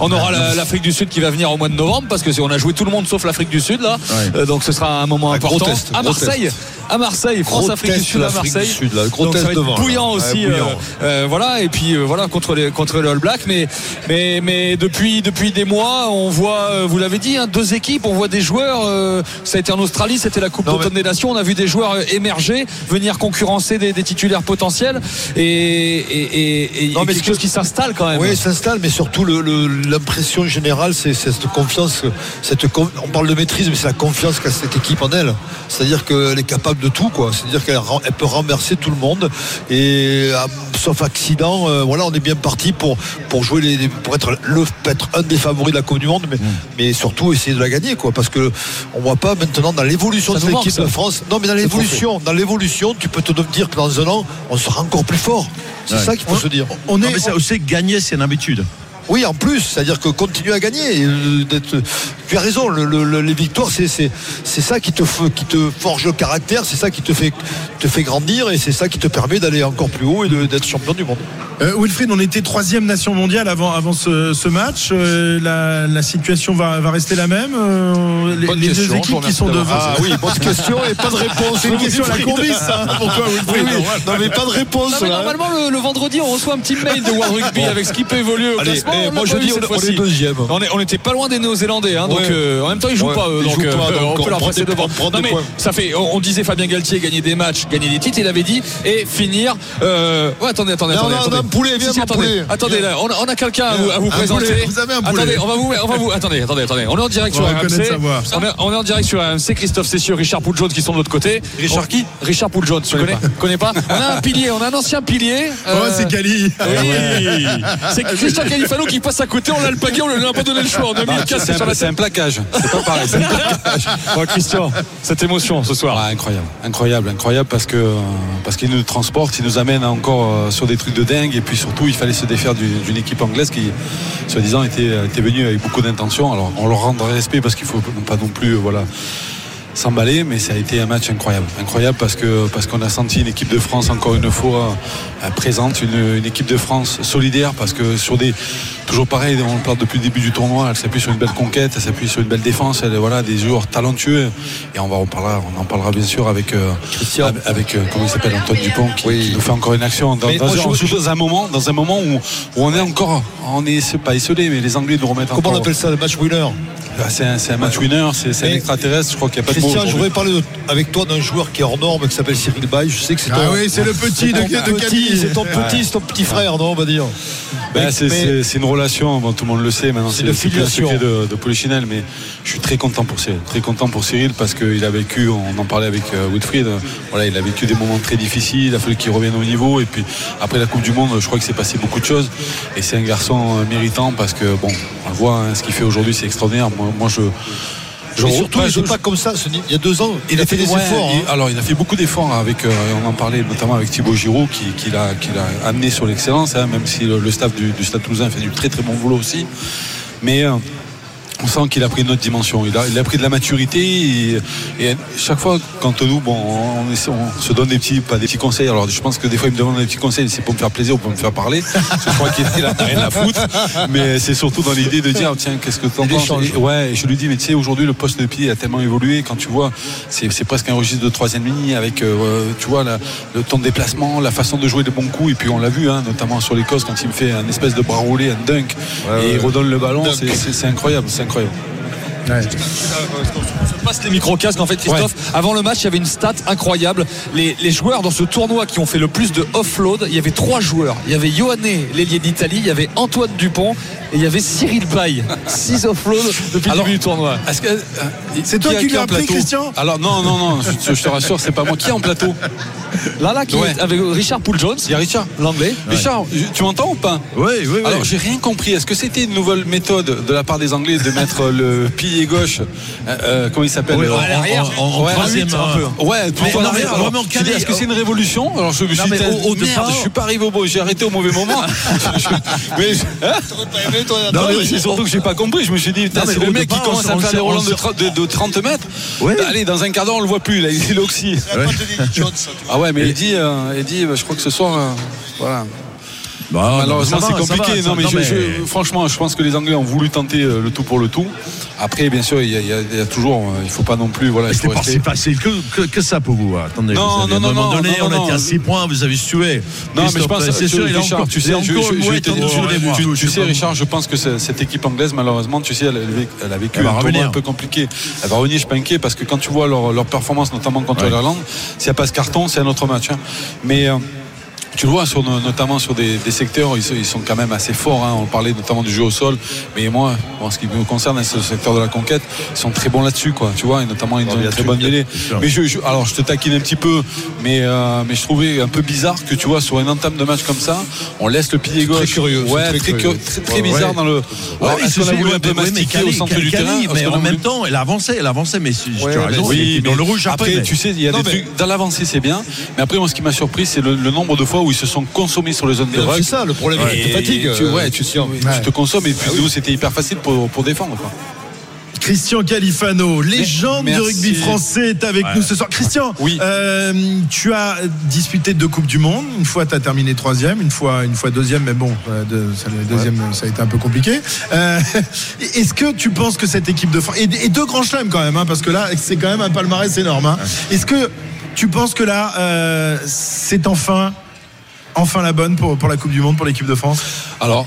F: On aura la- l'Afrique du Sud qui va venir au mois de novembre parce que on a joué tout le monde sauf l'Afrique du Sud là. Euh, donc ce sera un moment
G: Ah, gros
F: important.
G: test,
F: à
G: gros
F: Marseille.
G: test.
F: À Marseille, France Afrique du
G: test,
F: Sud à Marseille.
G: du Sud, là, gros
F: Donc ça
G: test
F: va être
G: devant, là.
F: bouillant
G: Ouais,
F: aussi.
G: bouillant.
F: euh, euh, voilà et puis euh, voilà contre les contre les All Blacks. Mais mais mais depuis depuis des mois, on voit, vous l'avez dit, hein, deux équipes. On voit des joueurs. euh, ça a été en Australie, c'était la Coupe d'automne des Nations. On a vu des joueurs euh, émerger, venir concurrencer des, des titulaires potentiels et et, et, et
G: Non, mais
F: quelque chose qui s'installe quand même.
G: Oui, il s'installe, mais surtout le- le- l'impression générale, c'est cette confiance. Cette, on parle de maîtrise, mais c'est la confiance qu'a cette équipe en elle. C'est-à-dire qu'elle est capable de tout, quoi. C'est-à-dire qu'elle elle peut renverser tout le monde. Et ah, sauf accident, euh, voilà, on est bien parti pour, pour jouer les, pour être, le, être un des favoris de la Coupe du Monde, mais, mais surtout essayer de la gagner, quoi. Parce que on voit pas maintenant dans l'évolution de l'équipe de France. Non, mais dans l'évolution, dans l'évolution, tu peux te dire que dans un an, on sera encore plus fort. C'est
E: Ouais.
G: ça qu'il faut
E: On-
G: se dire.
E: Non, mais c'est aussi gagner, c'est une habitude.
G: Oui, en plus, c'est-à-dire que continuer à gagner. euh, d'être- Tu as raison, le- le- le- les victoires, c'est c'est c'est ça qui te f- qui te forge le caractère, c'est ça qui te fait te fait grandir et c'est ça qui te permet d'aller encore plus haut et de- d'être champion du monde.
D: Euh, Wilfried, on était troisième nation mondiale avant, avant ce, ce match. Euh, la, la situation va, va rester la même. Euh, les, les
G: question,
D: deux équipes qui sont devant.
G: Ah oui, bonne question et pas de réponse.
D: C'est une question à la courbis, ça. Pourquoi Wilfried
G: Oui, oui. Non, mais pas de réponse.
F: Non, mais
G: là.
F: normalement, le, le vendredi, on reçoit un petit mail de World Rugby
G: Bon.
F: avec ce qui peut évoluer au
G: Allez,
F: classement.
G: Eh,
F: On
G: moi, je
F: pas
G: dis, on- est
F: fois-ci.
G: deuxième.
F: On est- on n'était pas loin des Néo-Zélandais, hein, donc
G: Ouais.
F: euh, en même temps ils jouent
G: Ouais,
F: pas eux,
G: ils
F: donc,
G: jouent
F: euh,
G: pas, donc
F: on
G: on
F: peut leur passer devant. Non,
G: des
F: mais ça fait, on, on disait Fabien Galtier gagner des matchs, gagner des titres, il avait dit et finir. euh, ouais, attendez, attendez,
G: Non,
F: attendez.
G: non,
F: attendez.
G: non, poulet, viens,
F: Si, si, attendez,
G: poulet.
F: attendez, là, on a, on a quelqu'un à vous, à vous
D: Un
F: présenter.
D: poulet, vous avez un poulet.
F: Attendez, on va vous, on va vous, attendez, attendez, attendez. On est en direct sur RMC. On est, en direct sur RMC. Christophe Cessieux, Richard Poul-Jones qui sont de l'autre côté.
R: Richard qui?
F: Richard Poul-Jones, tu connais, connais pas On a un pilier, on a un ancien pilier.
D: Oh,
F: euh,
D: c'est Cali.
F: oui. C'est Christian Califano qui passe à côté, on l'a le paquet, on lui a pas donné le choix. On a mis le casque
R: C'est
F: sur
R: un,
F: la
R: c'est un plaquage. C'est pas pareil. C'est un plaquage.
F: Bon, Christian, cette émotion ce soir.
R: Incroyable, incroyable, incroyable parce que parce qu'il nous transporte, il nous amène encore euh, sur des trucs de dingue et puis surtout il fallait se défaire du- d'une équipe anglaise qui, soi-disant, était, était venue avec beaucoup d'intention. Alors on leur rendra respect parce qu'il faut pas non plus, euh, voilà s'emballer, mais ça a été un match incroyable. Incroyable parce que parce qu'on a senti une équipe de France encore une fois euh, présente, une, une équipe de France solidaire parce que sur des toujours pareil, on le parle depuis le début du tournoi, elle s'appuie sur une belle conquête, elle s'appuie sur une belle défense, elle voilà des joueurs talentueux. Et on va en parler, on en parlera bien sûr avec euh, avec, euh, comment il s'appelle Antoine Dupont qui, qui nous fait encore une action dans, dans, un,
G: je-
R: dans un moment dans un moment où, où on est encore on est pas isolé mais les Anglais nous remettent
G: Comment on appelle ça, le match winner?
R: Ah, c'est un, match winner, c'est un extraterrestre, je crois qu'il n'y a pas de
G: Christian, je voudrais parler de- avec toi d'un joueur qui est hors norme, qui s'appelle Cyril Bay. Je sais que c'est
D: Ah
G: ton,
D: oui, c'est le petit de, Cali.
G: c'est ton petit, c'est ton petit frère, non, on va dire.
R: Ben, c'est, une relation, bon, tout le monde le sait maintenant,
G: C'est
R: un
G: filiation.
R: secret de, de Polichinelle, mais je suis très content pour Cyril. Très content pour Cyril parce qu'il a vécu, on en parlait avec euh, Wilfried, voilà, il a vécu des moments très difficiles, il a fallu qu'il revienne au niveau, et puis après la Coupe du Monde, je crois que c'est passé beaucoup de choses, et c'est un garçon euh, méritant parce que, bon, on le voit, hein, ce qu'il fait aujourd'hui, c'est extraordinaire. Moi, moi, je.
G: Mais surtout, il n'est pas comme ça. Il y a deux ans, il, a fait des
R: ouais,
G: efforts.
R: il-
G: hein.
R: Alors, il a fait beaucoup d'efforts avec, euh, on en parlait notamment avec Thibaut Giroud, qui, qui l'a, qui l'a amené sur l'excellence, hein, même si le, le staff du, du Stade Toulousain fait du très très bon boulot aussi. Mais euh, on sent qu'il a pris une autre dimension. Il a, il a pris de la maturité et, et chaque fois, quand nous, bon, on, on se donne des petits, pas des petits conseils. Alors, je pense que des fois, il me demande des petits conseils, c'est pour me faire plaisir ou pour me faire parler. Je crois qu'il a rien à foutre. Mais c'est surtout dans l'idée de dire, tiens, qu'est-ce que tu en
G: Il
R: penses. Et- Ouais, et je lui dis, mais tu sais, aujourd'hui, le poste de pied a tellement évolué. Quand tu vois, c'est presque un registre de troisième ligne avec, euh, tu vois, la- le temps de déplacement, la façon de jouer de bons coups. Et puis, on l'a vu, hein, notamment sur l'Écosse, quand il me fait un espèce de bras roulé, un dunk, et il redonne le ballon. C'est- C'est incroyable.
F: On passe les micro-casques en fait Christophe. Avant le match il y avait une stat incroyable. Les, les joueurs dans ce tournoi qui ont fait le plus de offload il y avait trois joueurs. Il y avait Ioane l'ailier d'Italie il y avait Antoine Dupont et il y avait Cyril Bay 6 offload depuis le début du tournoi.
R: euh,
D: C'est toi
R: a-
D: qui lui as appris, Christian?
R: Alors non, non, non, je, je te rassure, c'est pas moi. Qui est en plateau?
F: Là là qui
R: Ouais.
F: est avec Richard Poul Jones
R: Il y a Richard.
F: l'anglais.
R: Richard, je- tu m'entends ou pas?
E: Oui, oui, oui.
R: Alors j'ai rien compris. Est-ce que c'était une nouvelle méthode de la part des Anglais de mettre le pilier gauche, euh, euh, comment il s'appelle
E: Oui,
R: euh,
E: en- en- en- en
R: ouais,
E: troisième,
R: un
E: hein.
R: peu. Ouais, plutôt
E: non,
R: en
E: mais
R: arrière.
E: vraiment
R: Alors,
E: calé.
R: Est-ce que c'est une révolution Alors je me suis dit, je suis pas arrivé au bon, j'ai arrêté au mauvais moment. Mais je- hein non, mais c'est surtout que j'ai pas compris. Je me suis dit, c'est le mec qui commence à faire des relents de,
E: s'en-
R: tra- de- de 30 mètres.
E: Ouais.
R: Allez, dans un quart d'heure, on le voit plus. Là, il est l'oxy. Ah ouais, mais il dit, il dit, bah, je crois que ce soir, voilà.
E: Bah,
R: Malheureusement,
E: ça
R: c'est compliqué.
E: va,
R: non, mais, je- je- franchement, je pense que les Anglais ont voulu tenter euh, le tout pour le tout. Après, bien sûr, il y a, il y a- il y a toujours, euh, il faut pas non plus, voilà, il faut
E: pas si facile que, que, que ça pour vous. Attendez,
R: Non,
E: vous
R: non, non,
E: à un moment
R: non,
E: donné,
R: non,
E: on était à
R: non.
E: 6 points, vous avez sué.
R: Non, mais je pense,
E: c'est sûr, il est
R: Richard,
E: encore,
R: tu sais, tu-
E: pas.
R: Richard, je pense que ce- cette équipe anglaise, malheureusement, tu sais, elle, a vécu un tournoi
E: revenir.
R: un peu compliqué. Elle va revenir, je suis pas inquiet, parce que quand tu vois leur, performance, notamment contre l'Irlande, si elle passe carton, c'est un autre match. hein. Mais euh, tu le vois sur, no- notamment sur des, des secteurs, ils, sont- ils sont quand même assez forts. hein. On parlait notamment du jeu au sol, mais moi, en ce qui me concerne, ce secteur de la conquête, ils sont très bons là-dessus, quoi. Tu vois, et notamment ils ont une très bonne mêlée. Mais je, je- alors, je te taquine un petit peu, mais euh, mais je trouvais un peu bizarre que tu vois sur une entame de match comme ça, on laisse le pilier gauche.
S: très curieux,
R: Ouais,
S: très
R: très,
S: curieux.
R: curieux, très, très
S: Ouais,
R: bizarre
S: ouais.
R: dans le.
E: Ouais,
R: Alors,
E: il
R: est-ce
E: se
R: qu'on a
E: fait-
R: voulu
E: ouais,
R: un peu
E: ouais,
R: mastiquer au centre du terrain
E: mais en même temps, elle avançait, elle avançait, mais tu as
R: Ouais,
E: raison,
R: oui,
E: dans le rouge après.
R: Tu sais, il y a des trucs. Dans l'avancée, c'est bien. Mais après, moi, ce qui m'a surpris, c'est le, le nombre de fois où ils se sont consommés sur les zones de ruck.
S: c'est ça, le problème,
R: Et
S: tu te fatigues,
R: Tu, ouais, tu,
S: Christian.
R: tu te consommes. Et puis, nous, c'était hyper facile pour, pour défendre. Quoi.
D: Christian Califano, légende du rugby français, est avec
R: Ouais.
D: nous ce soir. Christian,
R: Oui.
D: euh, tu as disputé deux Coupes du Monde. Une fois, tu as terminé troisième, une fois, une fois deuxième, mais bon, euh, ça, deuxième, ça a été un peu compliqué. Euh, Est-ce que tu penses que cette équipe de France. Et, et deux grands chelems quand même, hein, parce que là, c'est quand même un palmarès énorme. hein. Est-ce que tu penses que là, euh, c'est enfin. Enfin la bonne pour, la Coupe du Monde, pour l'équipe de France
R: Alors,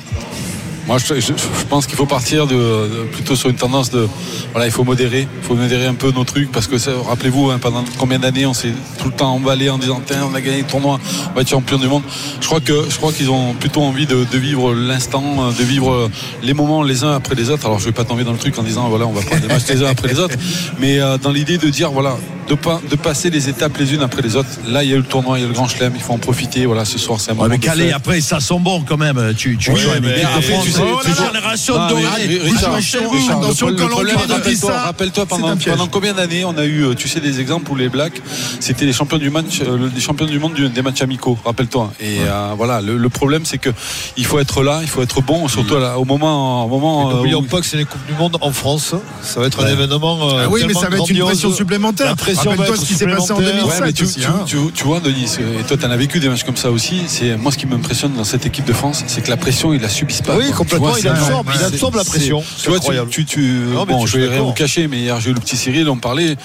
R: moi, je, pense qu'il faut partir de, plutôt sur une tendance de. Voilà, il faut modérer. Il faut modérer un peu nos trucs parce que rappelez-vous, hein, pendant combien d'années on s'est tout le temps emballé en disant Tiens, on a gagné le tournoi, on va être champion du monde. Je crois qu'ils ont plutôt envie de, vivre l'instant, de vivre les moments les uns après les autres. Alors, je vais pas tomber dans le truc en disant voilà, on va prendre les matchs les uns après les autres, mais euh, dans l'idée de dire voilà, de pas de passer les étapes les unes après les autres. Là, il y a eu le tournoi, il y a le grand chelem, il faut en profiter. Voilà, ce soir, c'est un
E: Ouais,
R: moment
E: mais Calais, après, ça sent bon quand même. Tu, tu
R: Oui,
E: joues à une
R: mais après, tu sais,
E: Oh
R: tu
E: là
R: sais-
E: là, génération
R: Non,
E: dorée.
R: Richard, Richard,
D: attention, quand
R: rappelle-toi, pendant, pendant combien d'années on a eu, euh, tu sais, des exemples où les Blacks, c'était les champions du match, euh, le- les champions du monde des matchs amicaux, rappelle-toi. Et euh, voilà, le, le problème, c'est que il faut être là, il faut être bon, surtout
D: Mm.
R: là, au moment, au moment.
S: N'oublions
R: où-
S: pas que c'est les Coupes du Monde en France. Ça va être un événement. euh,
D: Ah oui, mais ça va être une pression supplémentaire.
S: Pression va être
D: ce qui s'est passé en
S: supplémentaire.
D: 2007
R: Ouais, mais tu,
D: aussi,
R: tu-
D: hein.
R: tu- tu vois, Denis, et toi, tu en as vécu des matchs comme ça aussi. C'est moi, ce qui m'impressionne dans cette équipe de France, c'est que la pression, ils la subissent pas.
S: Oui,
R: quoi.
S: complètement,
R: vois,
S: il
R: c'est-
S: absorbe, il
R: c'est-
S: absorbe la pression.
R: Tu vois, tu,
S: Non,
R: bon, je vais rien vous cacher, mais hier, j'ai eu le petit Cyril, on parlait,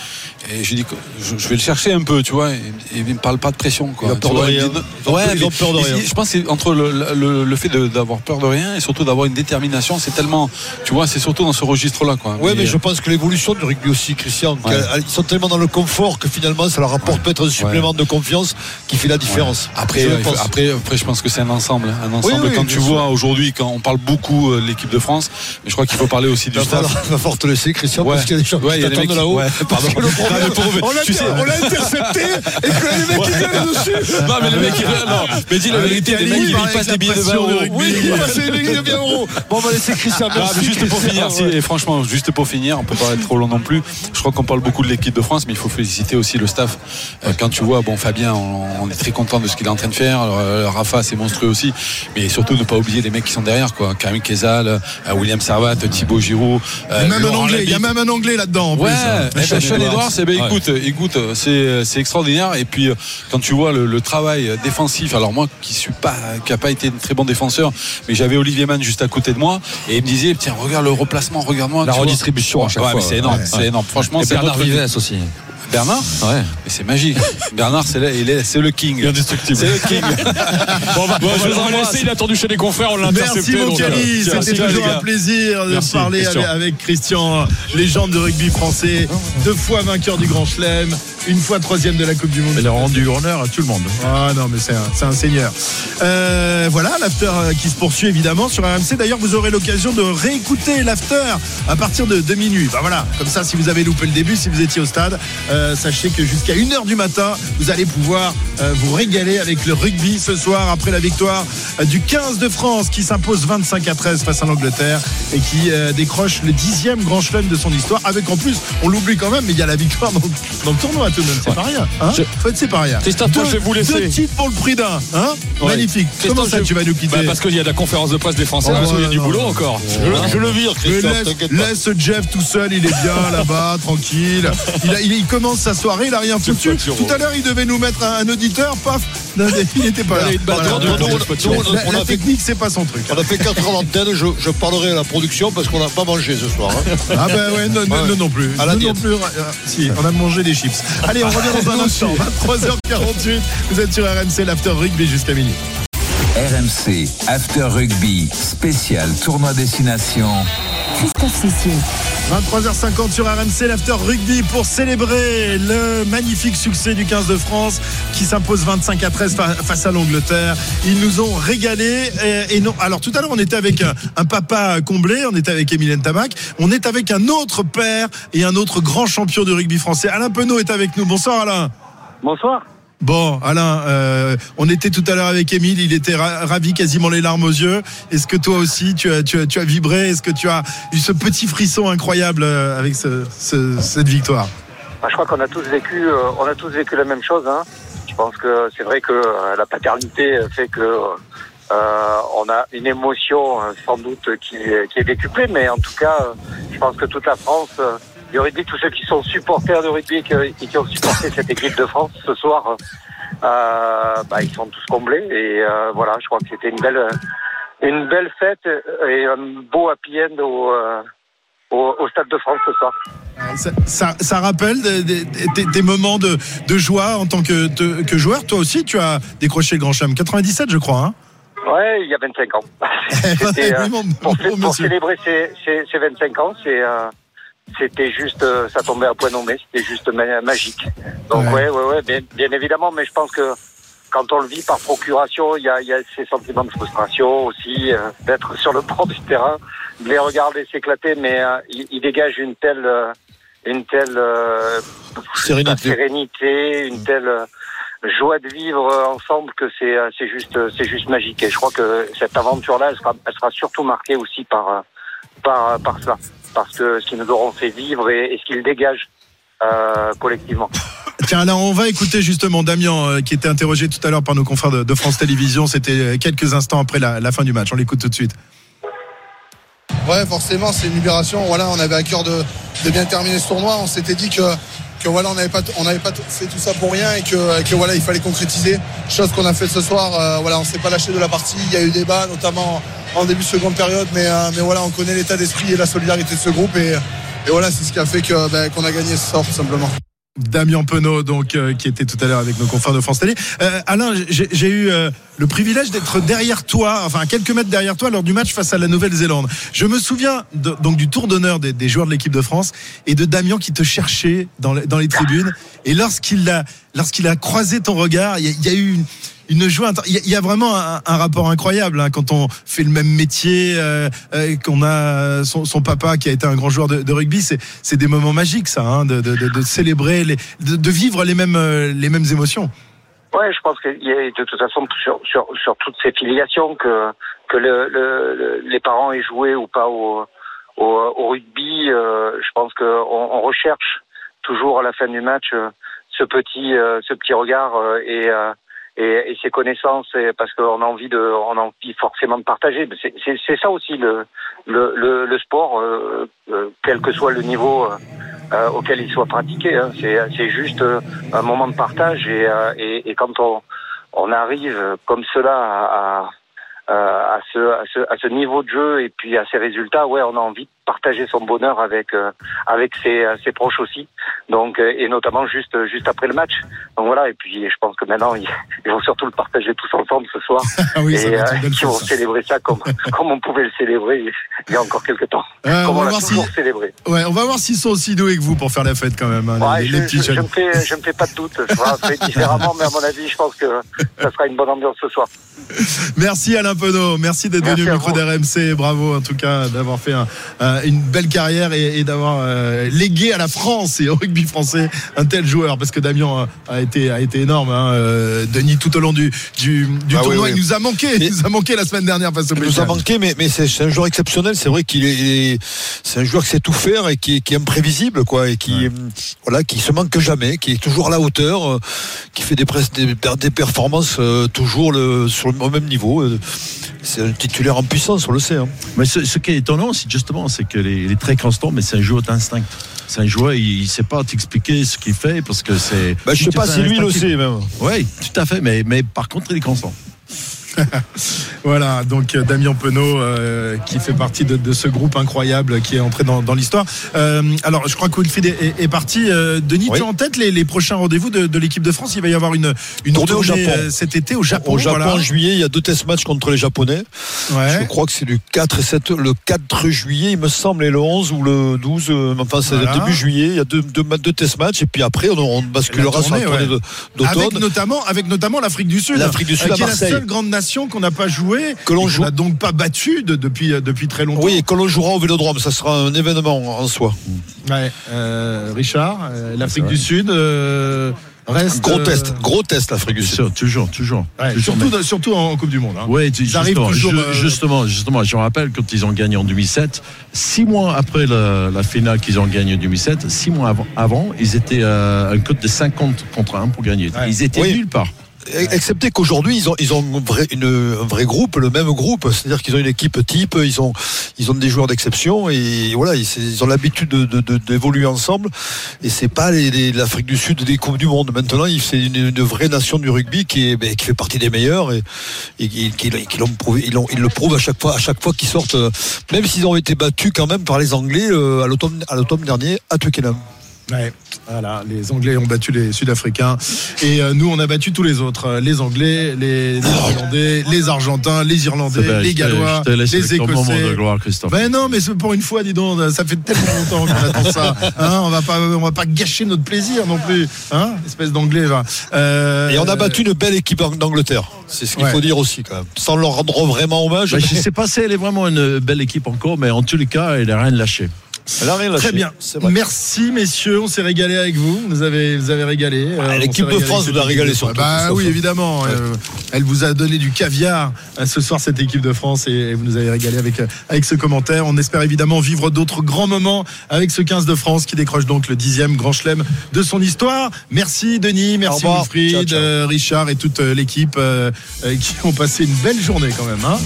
R: et j'ai dit je, je vais le chercher un peu, tu vois, et, et il me parle pas de pression, quoi.
S: Il a peur
R: Tu
S: de
R: vois,
S: rien.
R: il dit-
S: Ils ont
R: ouais,
S: peur- ils ont
R: mais-
S: peur de rien.
R: Je pense que c'est entre le, fait d'avoir peur de rien et surtout d'avoir une détermination, c'est tellement, tu vois, c'est surtout dans ce registre-là, quoi.
S: Oui, mais je pense que l'évolution du rugby aussi, Christian,
R: Ouais.
S: qu'ils sont tellement dans le confort que finalement ça leur apporte peut-être un supplément de confiance qui fait la différence.
R: Après,
S: Je
R: euh, faut- après, après, je pense que c'est un ensemble. hein, Un ensemble.
S: Oui, oui,
R: quand tu vois aujourd'hui, quand on parle beaucoup euh, l'équipe de France, mais je crois qu'il faut parler aussi du staff.
S: va falloir te laisser, Christian, parce qu'il y a des gens qui t'attendent là-haut.
R: qui- ouais, pardon.
S: On l'a
R: tu sais-
S: intercepté et que les mecs qui viennent dessus.
R: Non, mais les mecs, ils- non, mais dis la
D: Avec
R: vérité, les mecs,
D: il
R: ils passent des billets de 20
D: passion du
R: euros.
S: Oui, il va passer les billets de 20 euros. Bon, on va laisser Christian.
R: Ah, juste pour finir, et franchement, juste pour finir, on peut pas être trop long non plus. Je crois qu'on parle beaucoup de l'équipe de France, mais il faut féliciter aussi le staff. Euh, Quand tu vois, bon, Fabien, on, on est très content de ce qu'il est en train de faire. Euh, Rafa, c'est monstrueux aussi, mais surtout ne pas oublier les mecs qui sont derrière, quoi. Karim Kezal, euh, William Servat, Thibaut Giroud.
D: Il y a même un anglais, il y a même un anglais là-dedans
R: Ouais,
D: plus. hein.
R: Sean Edwards, ben,
D: Ouais.
R: écoute, écoute, c'est c'est extraordinaire. Et puis quand tu vois le, le travail défensif, alors moi qui suis pas, qui a pas été un très bon défenseur, mais j'avais Olivier Mann juste à côté de moi et il me disait tiens regarde le replacement, regarde-moi.
F: La
R: vois.
F: redistribution à chaque
R: Ouais,
F: fois.
R: c'est énorme,
F: Ouais.
R: c'est énorme. Franchement, c'est
F: Bernard Vives aussi.
R: Bernard
F: Ouais.
R: Mais c'est magique. Bernard, c'est le, il est- c'est le king.
F: Indestructible.
R: C'est le king.
F: Bon, bah,
R: Bon,
F: on
R: je
F: va
R: vous
F: le
R: embrasse.
F: laisser, il a attendu chez les confrères, on l'a intercepté.
D: Merci mon
F: euh,
D: Cali, c'était toujours un plaisir de
F: Merci,
D: parler
F: Christian.
D: avec, avec Christian, légende de rugby français, deux fois vainqueur du Grand Chelem, une fois troisième de la Coupe du Monde.
E: Il a rendu honneur à tout le monde.
D: Ah non mais c'est un, seigneur. Euh, voilà l'after euh, qui se poursuit évidemment sur RMC. D'ailleurs vous aurez l'occasion de réécouter l'after à partir de, de minuit. Bah voilà, comme ça si vous avez loupé le début, si vous étiez au stade, euh, sachez que jusqu'à 1h du matin, vous allez pouvoir euh, vous régaler avec le rugby ce soir après la victoire du 15 de France qui s'impose 25 à 13 face à l'Angleterre et qui décroche le dixième grand chelem de son histoire. Avec en plus, on l'oublie quand même, mais il y a la victoire dans le tournoi tout de même. C'est pas rien. Hein
F: Je-
D: Faut être- c'est pas rien.
F: Christophe,
D: Deux-
F: je vais vous laisser.
D: Deux titres pour le prix d'un. Hein
F: Ouais.
D: Magnifique.
F: Christophe,
D: Comment ça
F: je-
D: tu vas nous quitter
F: Bah, Parce qu'il y a de la conférence de presse des Français,
D: Oh,
F: qu'il y a du boulot encore.
S: Je, le vire, Christophe,
D: laisse, Jeff tout seul, il est bien là-bas, tranquille. Il, il- il commence sa soirée, il a rien foutu. Tout à l'heure, il devait nous mettre un, auditeur, paf, il n'était pas là. La,
S: fait-
D: technique, c'est pas son truc.
S: On a fait 4 heures d'antenne, je, parlerai à la production parce qu'on n'a pas mangé ce soir. hein.
D: Ah ben ouais, non, non, plus.
S: À la
D: Nous non plus. euh, si, on a mangé des chips. Allez, on revient dans un instant. 23h48. Vous êtes sur RMC, l'after rugby jusqu'à minuit.
B: RMC After Rugby spécial tournoi destination.
A: Christophe Cessieux.
D: 23h50 sur RMC, l'after rugby pour célébrer le magnifique succès du 15 de France qui s'impose 25 à 13 fa- face à l'Angleterre. Ils nous ont régalé et, non. Alors tout à l'heure, on était avec un, papa comblé, on était avec Emile Tamac, on est avec un autre père et un autre grand champion du rugby français. Alain Penaud est avec nous. Bonsoir Alain.
T: Bonsoir.
D: Bon, Alain, euh, on était tout à l'heure avec Émile, il était ra- ravi, quasiment les larmes aux yeux. Est-ce que toi aussi, tu as, vibré? Est-ce que tu as eu ce petit frisson incroyable euh, avec ce- ce- cette victoire?
T: Bah, je crois qu'on a tous vécu, euh, a tous vécu la même chose. Hein. Je pense que c'est vrai que la paternité fait que on a une émotion sans doute qui, est- qui est décuplée, mais en tout cas, je pense que toute la France, du rugby, tous ceux qui sont supporters de rugby et qui, ont supporté cette équipe de France ce soir, euh, bah, ils sont tous comblés. Et euh, voilà, je crois que c'était une belle, une belle fête et un beau happy end au, euh, au, au Stade de France ce soir.
D: ça, ça, ça rappelle des, des- des- des moments de, de joie en tant que, joueur. Toi aussi, tu as décroché le Grand Chelem 97, je crois. Hein
T: Ouais, il y a 25 ans.
D: Oui, mon-
T: pour, pour
D: monsieur.
T: célébrer ces, ces, ces 25 ans, c'est, euh, c'était juste, euh, ça tombait à point nommé, c'était juste ma- magique. Donc ouais, ouais, ouais, bien, bien évidemment, mais je pense que quand on le vit par procuration, il y a, y a ces sentiments de frustration aussi, euh, d'être sur le du terrain, de les regarder s'éclater, mais euh, il, il dégage une telle, euh, une telle euh,
S: Sérénité.
T: sérénité, une telle euh, joie de vivre ensemble que c'est c'est juste c'est juste magique et je crois que cette aventure là elle sera elle sera surtout marquée aussi par par par cela parce que ce qu'ils nous auront fait vivre et, et ce qu'ils dégagent euh, collectivement.
D: Tiens, alors on va écouter justement Damien euh, qui était interrogé tout à l'heure par nos confrères de, de France Télévisions. C'était euh, quelques instants après la, la fin du match. On l'écoute tout de suite.
I: Ouais, forcément, c'est une libération. Voilà, on avait à cœur de, de bien terminer ce tournoi. On s'était dit que, que voilà, on n'avait pas, on n'avait pas fait tout ça pour rien et que, et que voilà, il fallait concrétiser. Chose qu'on a fait ce soir. Euh, voilà, on s'est pas lâché de la partie. Il y a eu débat, notamment en début de seconde période, mais, euh, mais voilà, on connaît l'état d'esprit et la solidarité de ce groupe et, et voilà, c'est ce qui a fait ben, qu'on a gagné ce soir, tout simplement.
D: Damien Penaud, donc, euh, qui était tout à l'heure avec nos confrères de France Télé. Euh, Alain, j'ai eu euh, le privilège d'être derrière toi, enfin quelques mètres derrière toi, lors du match face à la Nouvelle-Zélande. Je me souviens de- donc du tour d'honneur des, des joueurs de l'équipe de France et de Damien qui te cherchait dans, dans les tribunes. Et lorsqu'il a, lorsqu'il a croisé ton regard, il y, y a eu une, une joie. Il y, a- vraiment un, rapport incroyable hein, quand on fait le même métier, euh, euh, qu'on a son, papa qui a été un grand joueur de, rugby. C'est, des moments magiques, ça, hein, de, célébrer, de, vivre les mêmes, euh, les mêmes émotions.
T: Ouais, je pense qu'il y a de toute façon sur, sur, toutes ces filiations que, que le, le, le- les parents aient joué ou pas au, rugby, je pense qu'on on recherche toujours à la fin du match ce petit ce petit regard et, et et ces connaissances et parce qu'on a envie de on a envie forcément de partager. C'est ça aussi le le le, le sport, euh, euh, quel que soit le niveau. euh, euh, auquel il soit pratiqué. hein. C'est, juste euh, un moment de partage et, euh, et, et quand on, on arrive comme cela à, à, à, ce, à, ce, à ce niveau de jeu et puis à ces résultats, ouais, on a envie partager son bonheur avec euh, avec ses, euh, ses proches aussi. Donc euh, et notamment juste juste après le match. Donc voilà. Et puis je pense que maintenant ils, ils vont surtout le partager tous ensemble ce soir.
D: Ah oui,
T: et
D: belle
T: ils vont célébrer ça comme comme on pouvait le célébrer il y a encore quelques temps.
D: Euh,
T: comme
D: on
T: on l'a
D: si-
T: toujours célébré.
D: Ouais, on va voir s'ils sont aussi doués que vous pour faire la fête quand même. hein,
T: Ouais,
D: les,
T: je,
D: les petits
T: je, je me fais, je me fais pas de doute. Je ferai différemment, mais à mon avis, je pense que ça sera une bonne ambiance ce soir.
D: Merci Alain Penaud, merci d'être venu au micro d'RMC. Bravo en tout cas d'avoir fait un- un- une belle carrière et, et d'avoir euh, légué à la France et au rugby français un tel joueur. Parce que Damien a, a été, a été énorme. Hein, euh, Denis, tout au long du, du, du
S: Ah
D: tournoi,
S: oui.
D: il nous a manqué. Il nous a manqué la semaine dernière face au
S: Il nous a manqué, mais, mais c'est un joueur exceptionnel. C'est vrai qu'il est, c'est un joueur qui sait tout faire et qui est, qui est imprévisible, quoi, et qui, voilà, qui se manque jamais, qui est toujours à la hauteur, euh, qui fait des, pres- des, des performances euh, toujours le, sur le au même niveau. euh. C'est un titulaire en puissance, on le sait. hein.
E: Mais ce, ce qui est étonnant, c'est justement, c'est les, les très constants, mais c'est un joueur d'instinct. C'est un joueur, il, ne sait pas t'expliquer ce qu'il fait parce que c'est.
S: Bah, je sais pas si lui le sait, même.
E: Oui, tout à fait, mais, mais par contre, il est constant.
D: Voilà, donc euh, Damien Penaud euh, qui fait partie de, de ce groupe incroyable qui est entré dans, dans l'histoire. Euh, alors, je crois que Wilfried est, est- est parti. Euh, Denis,
G: Oui.
D: tu as en tête les, les prochains rendez-vous de, de l'équipe de France? Il va y avoir une, une
G: Tournée au Japon.
D: cet été au Japon.
G: Au Japon
D: voilà.
G: en juillet, il y a deux test matchs contre les Japonais.
D: Ouais.
G: Je crois que c'est le 4 et 7, le 4 juillet, il me semble, et le 11 ou le 12. euh, Enfin, c'est
D: Voilà.
G: début juillet. Il y a deux, deux, ma- deux test matchs et puis après, on, on basculera
D: La
G: sur la
D: tournée, ouais.
G: de-
D: Avec
G: d'automne.
D: notamment, avec notamment l'Afrique du Sud.
G: L'Afrique du Sud
D: euh,
G: à
D: qui est la
G: Marseille.
D: seule grande nation qu'on n'a pas joué.
G: Que l'on joue.
D: n'a donc pas battu de- depuis, euh, depuis très longtemps.
G: Oui, et que l'on jouera au Vélodrome, ça sera un événement en soi.
D: Ouais, euh, Richard, euh, l'Afrique du Sud euh, reste.
G: Gros
D: euh,
G: test, gros test l'Afrique du Sud.
E: toujours, toujours.
D: ouais,
E: Toujours,
D: surtout,
E: mais-
D: surtout en Coupe du Monde. hein. Arrivent
E: justement,
D: toujours, euh,
E: justement, justement, je me rappelle quand ils ont gagné en 2007, six mois après la, la finale qu'ils ont gagné en 2007, six mois avant, avant ils étaient à un code de 50 contre 1 pour gagner.
D: Ouais.
E: Ils étaient
G: Oui.
E: nulle part.
G: Excepté qu'aujourd'hui, ils ont, un, vrai, groupe, le même groupe. C'est-à-dire qu'ils ont une équipe type, ils ont, des joueurs d'exception et voilà, ils, ont l'habitude de- de- de- d'évoluer ensemble. Et c'est pas l'Afrique du Sud des Coupes du Monde. Maintenant, c'est une, vraie nation du rugby qui, ben, fait partie des meilleurs et, qui, ils, le prouvent à chaque fois, à chaque qu'ils sortent, euh, même s'ils ont été battus quand même par les Anglais euh, à l'automne dernier à Twickenham.
D: Ouais, voilà, les Anglais ont battu les Sud-Africains et euh, nous on a battu tous les autres, euh, les Anglais, les Néerlandais, les Argentins, les Irlandais, les
E: je te-
D: Gallois,
E: je te laisse
D: les
E: ton moment
D: Écossais.
E: de gloire, Christophe.
D: Ben non, mais pour une fois, dis donc, ça fait tellement longtemps qu'on attend ça. Hein, on va pas, on va pas gâcher notre plaisir non plus, hein, espèce d'anglais. Euh,
G: Et on a battu une belle équipe d'Angleterre. C'est ce qu'il
D: Ouais.
G: faut dire aussi quand même. Sans leur rendre vraiment hommage.
E: Bah, je ne sais pas si elle est vraiment une belle équipe encore, mais en tous les cas, elle n'a rien lâché.
D: Très bien. Merci messieurs, on s'est régalé avec vous. Vous avez, vous avez régalé. Euh, on
G: l'équipe de France vous a régalé surtout,
D: Bah oui, évidemment. Euh, elle vous a donné du caviar euh, ce soir cette équipe de France et, vous nous avez régalé avec avec ce commentaire. On espère évidemment vivre d'autres grands moments avec ce 15 de France qui décroche donc le dixième grand chelem de son histoire. Merci Denis, merci. Wilfried, euh, Richard et toute l'équipe euh, qui ont passé une belle journée quand même. Hein.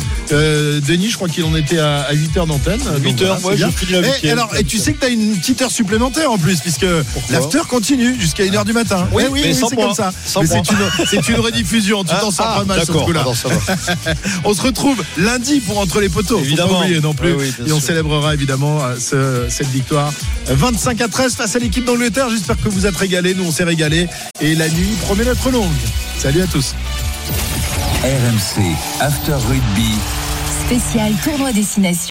D: Denis, je crois qu'il en était à, à 8 heures d'antenne. Donc
G: 8
D: voilà,
G: ouais, je finis la
D: Et, tu sais que tu as une petite heure supplémentaire en plus, puisque l'after continue jusqu'à 1h du matin.
G: Oui,
D: Eh oui, c'est comme ça. C'est une, rediffusion, tu t'en
G: Ah,
D: sors
G: ah,
D: pas mal sur ce
G: d'accord,
D: coup-là.
G: va.
D: On se retrouve lundi pour Entre les poteaux. Faut pas
G: Évidemment.
D: oublier non plus.
G: Oui, oui, bien
D: et on
G: sûr.
D: célébrera évidemment euh, ce- cette victoire. Euh, 25 à 13 face à l'équipe d'Angleterre. J'espère que vous êtes régalés. Nous, on s'est régalés. Et la nuit promet d'être longue. Salut à tous.
B: RMC After Rugby.
C: Spécial tournoi destination.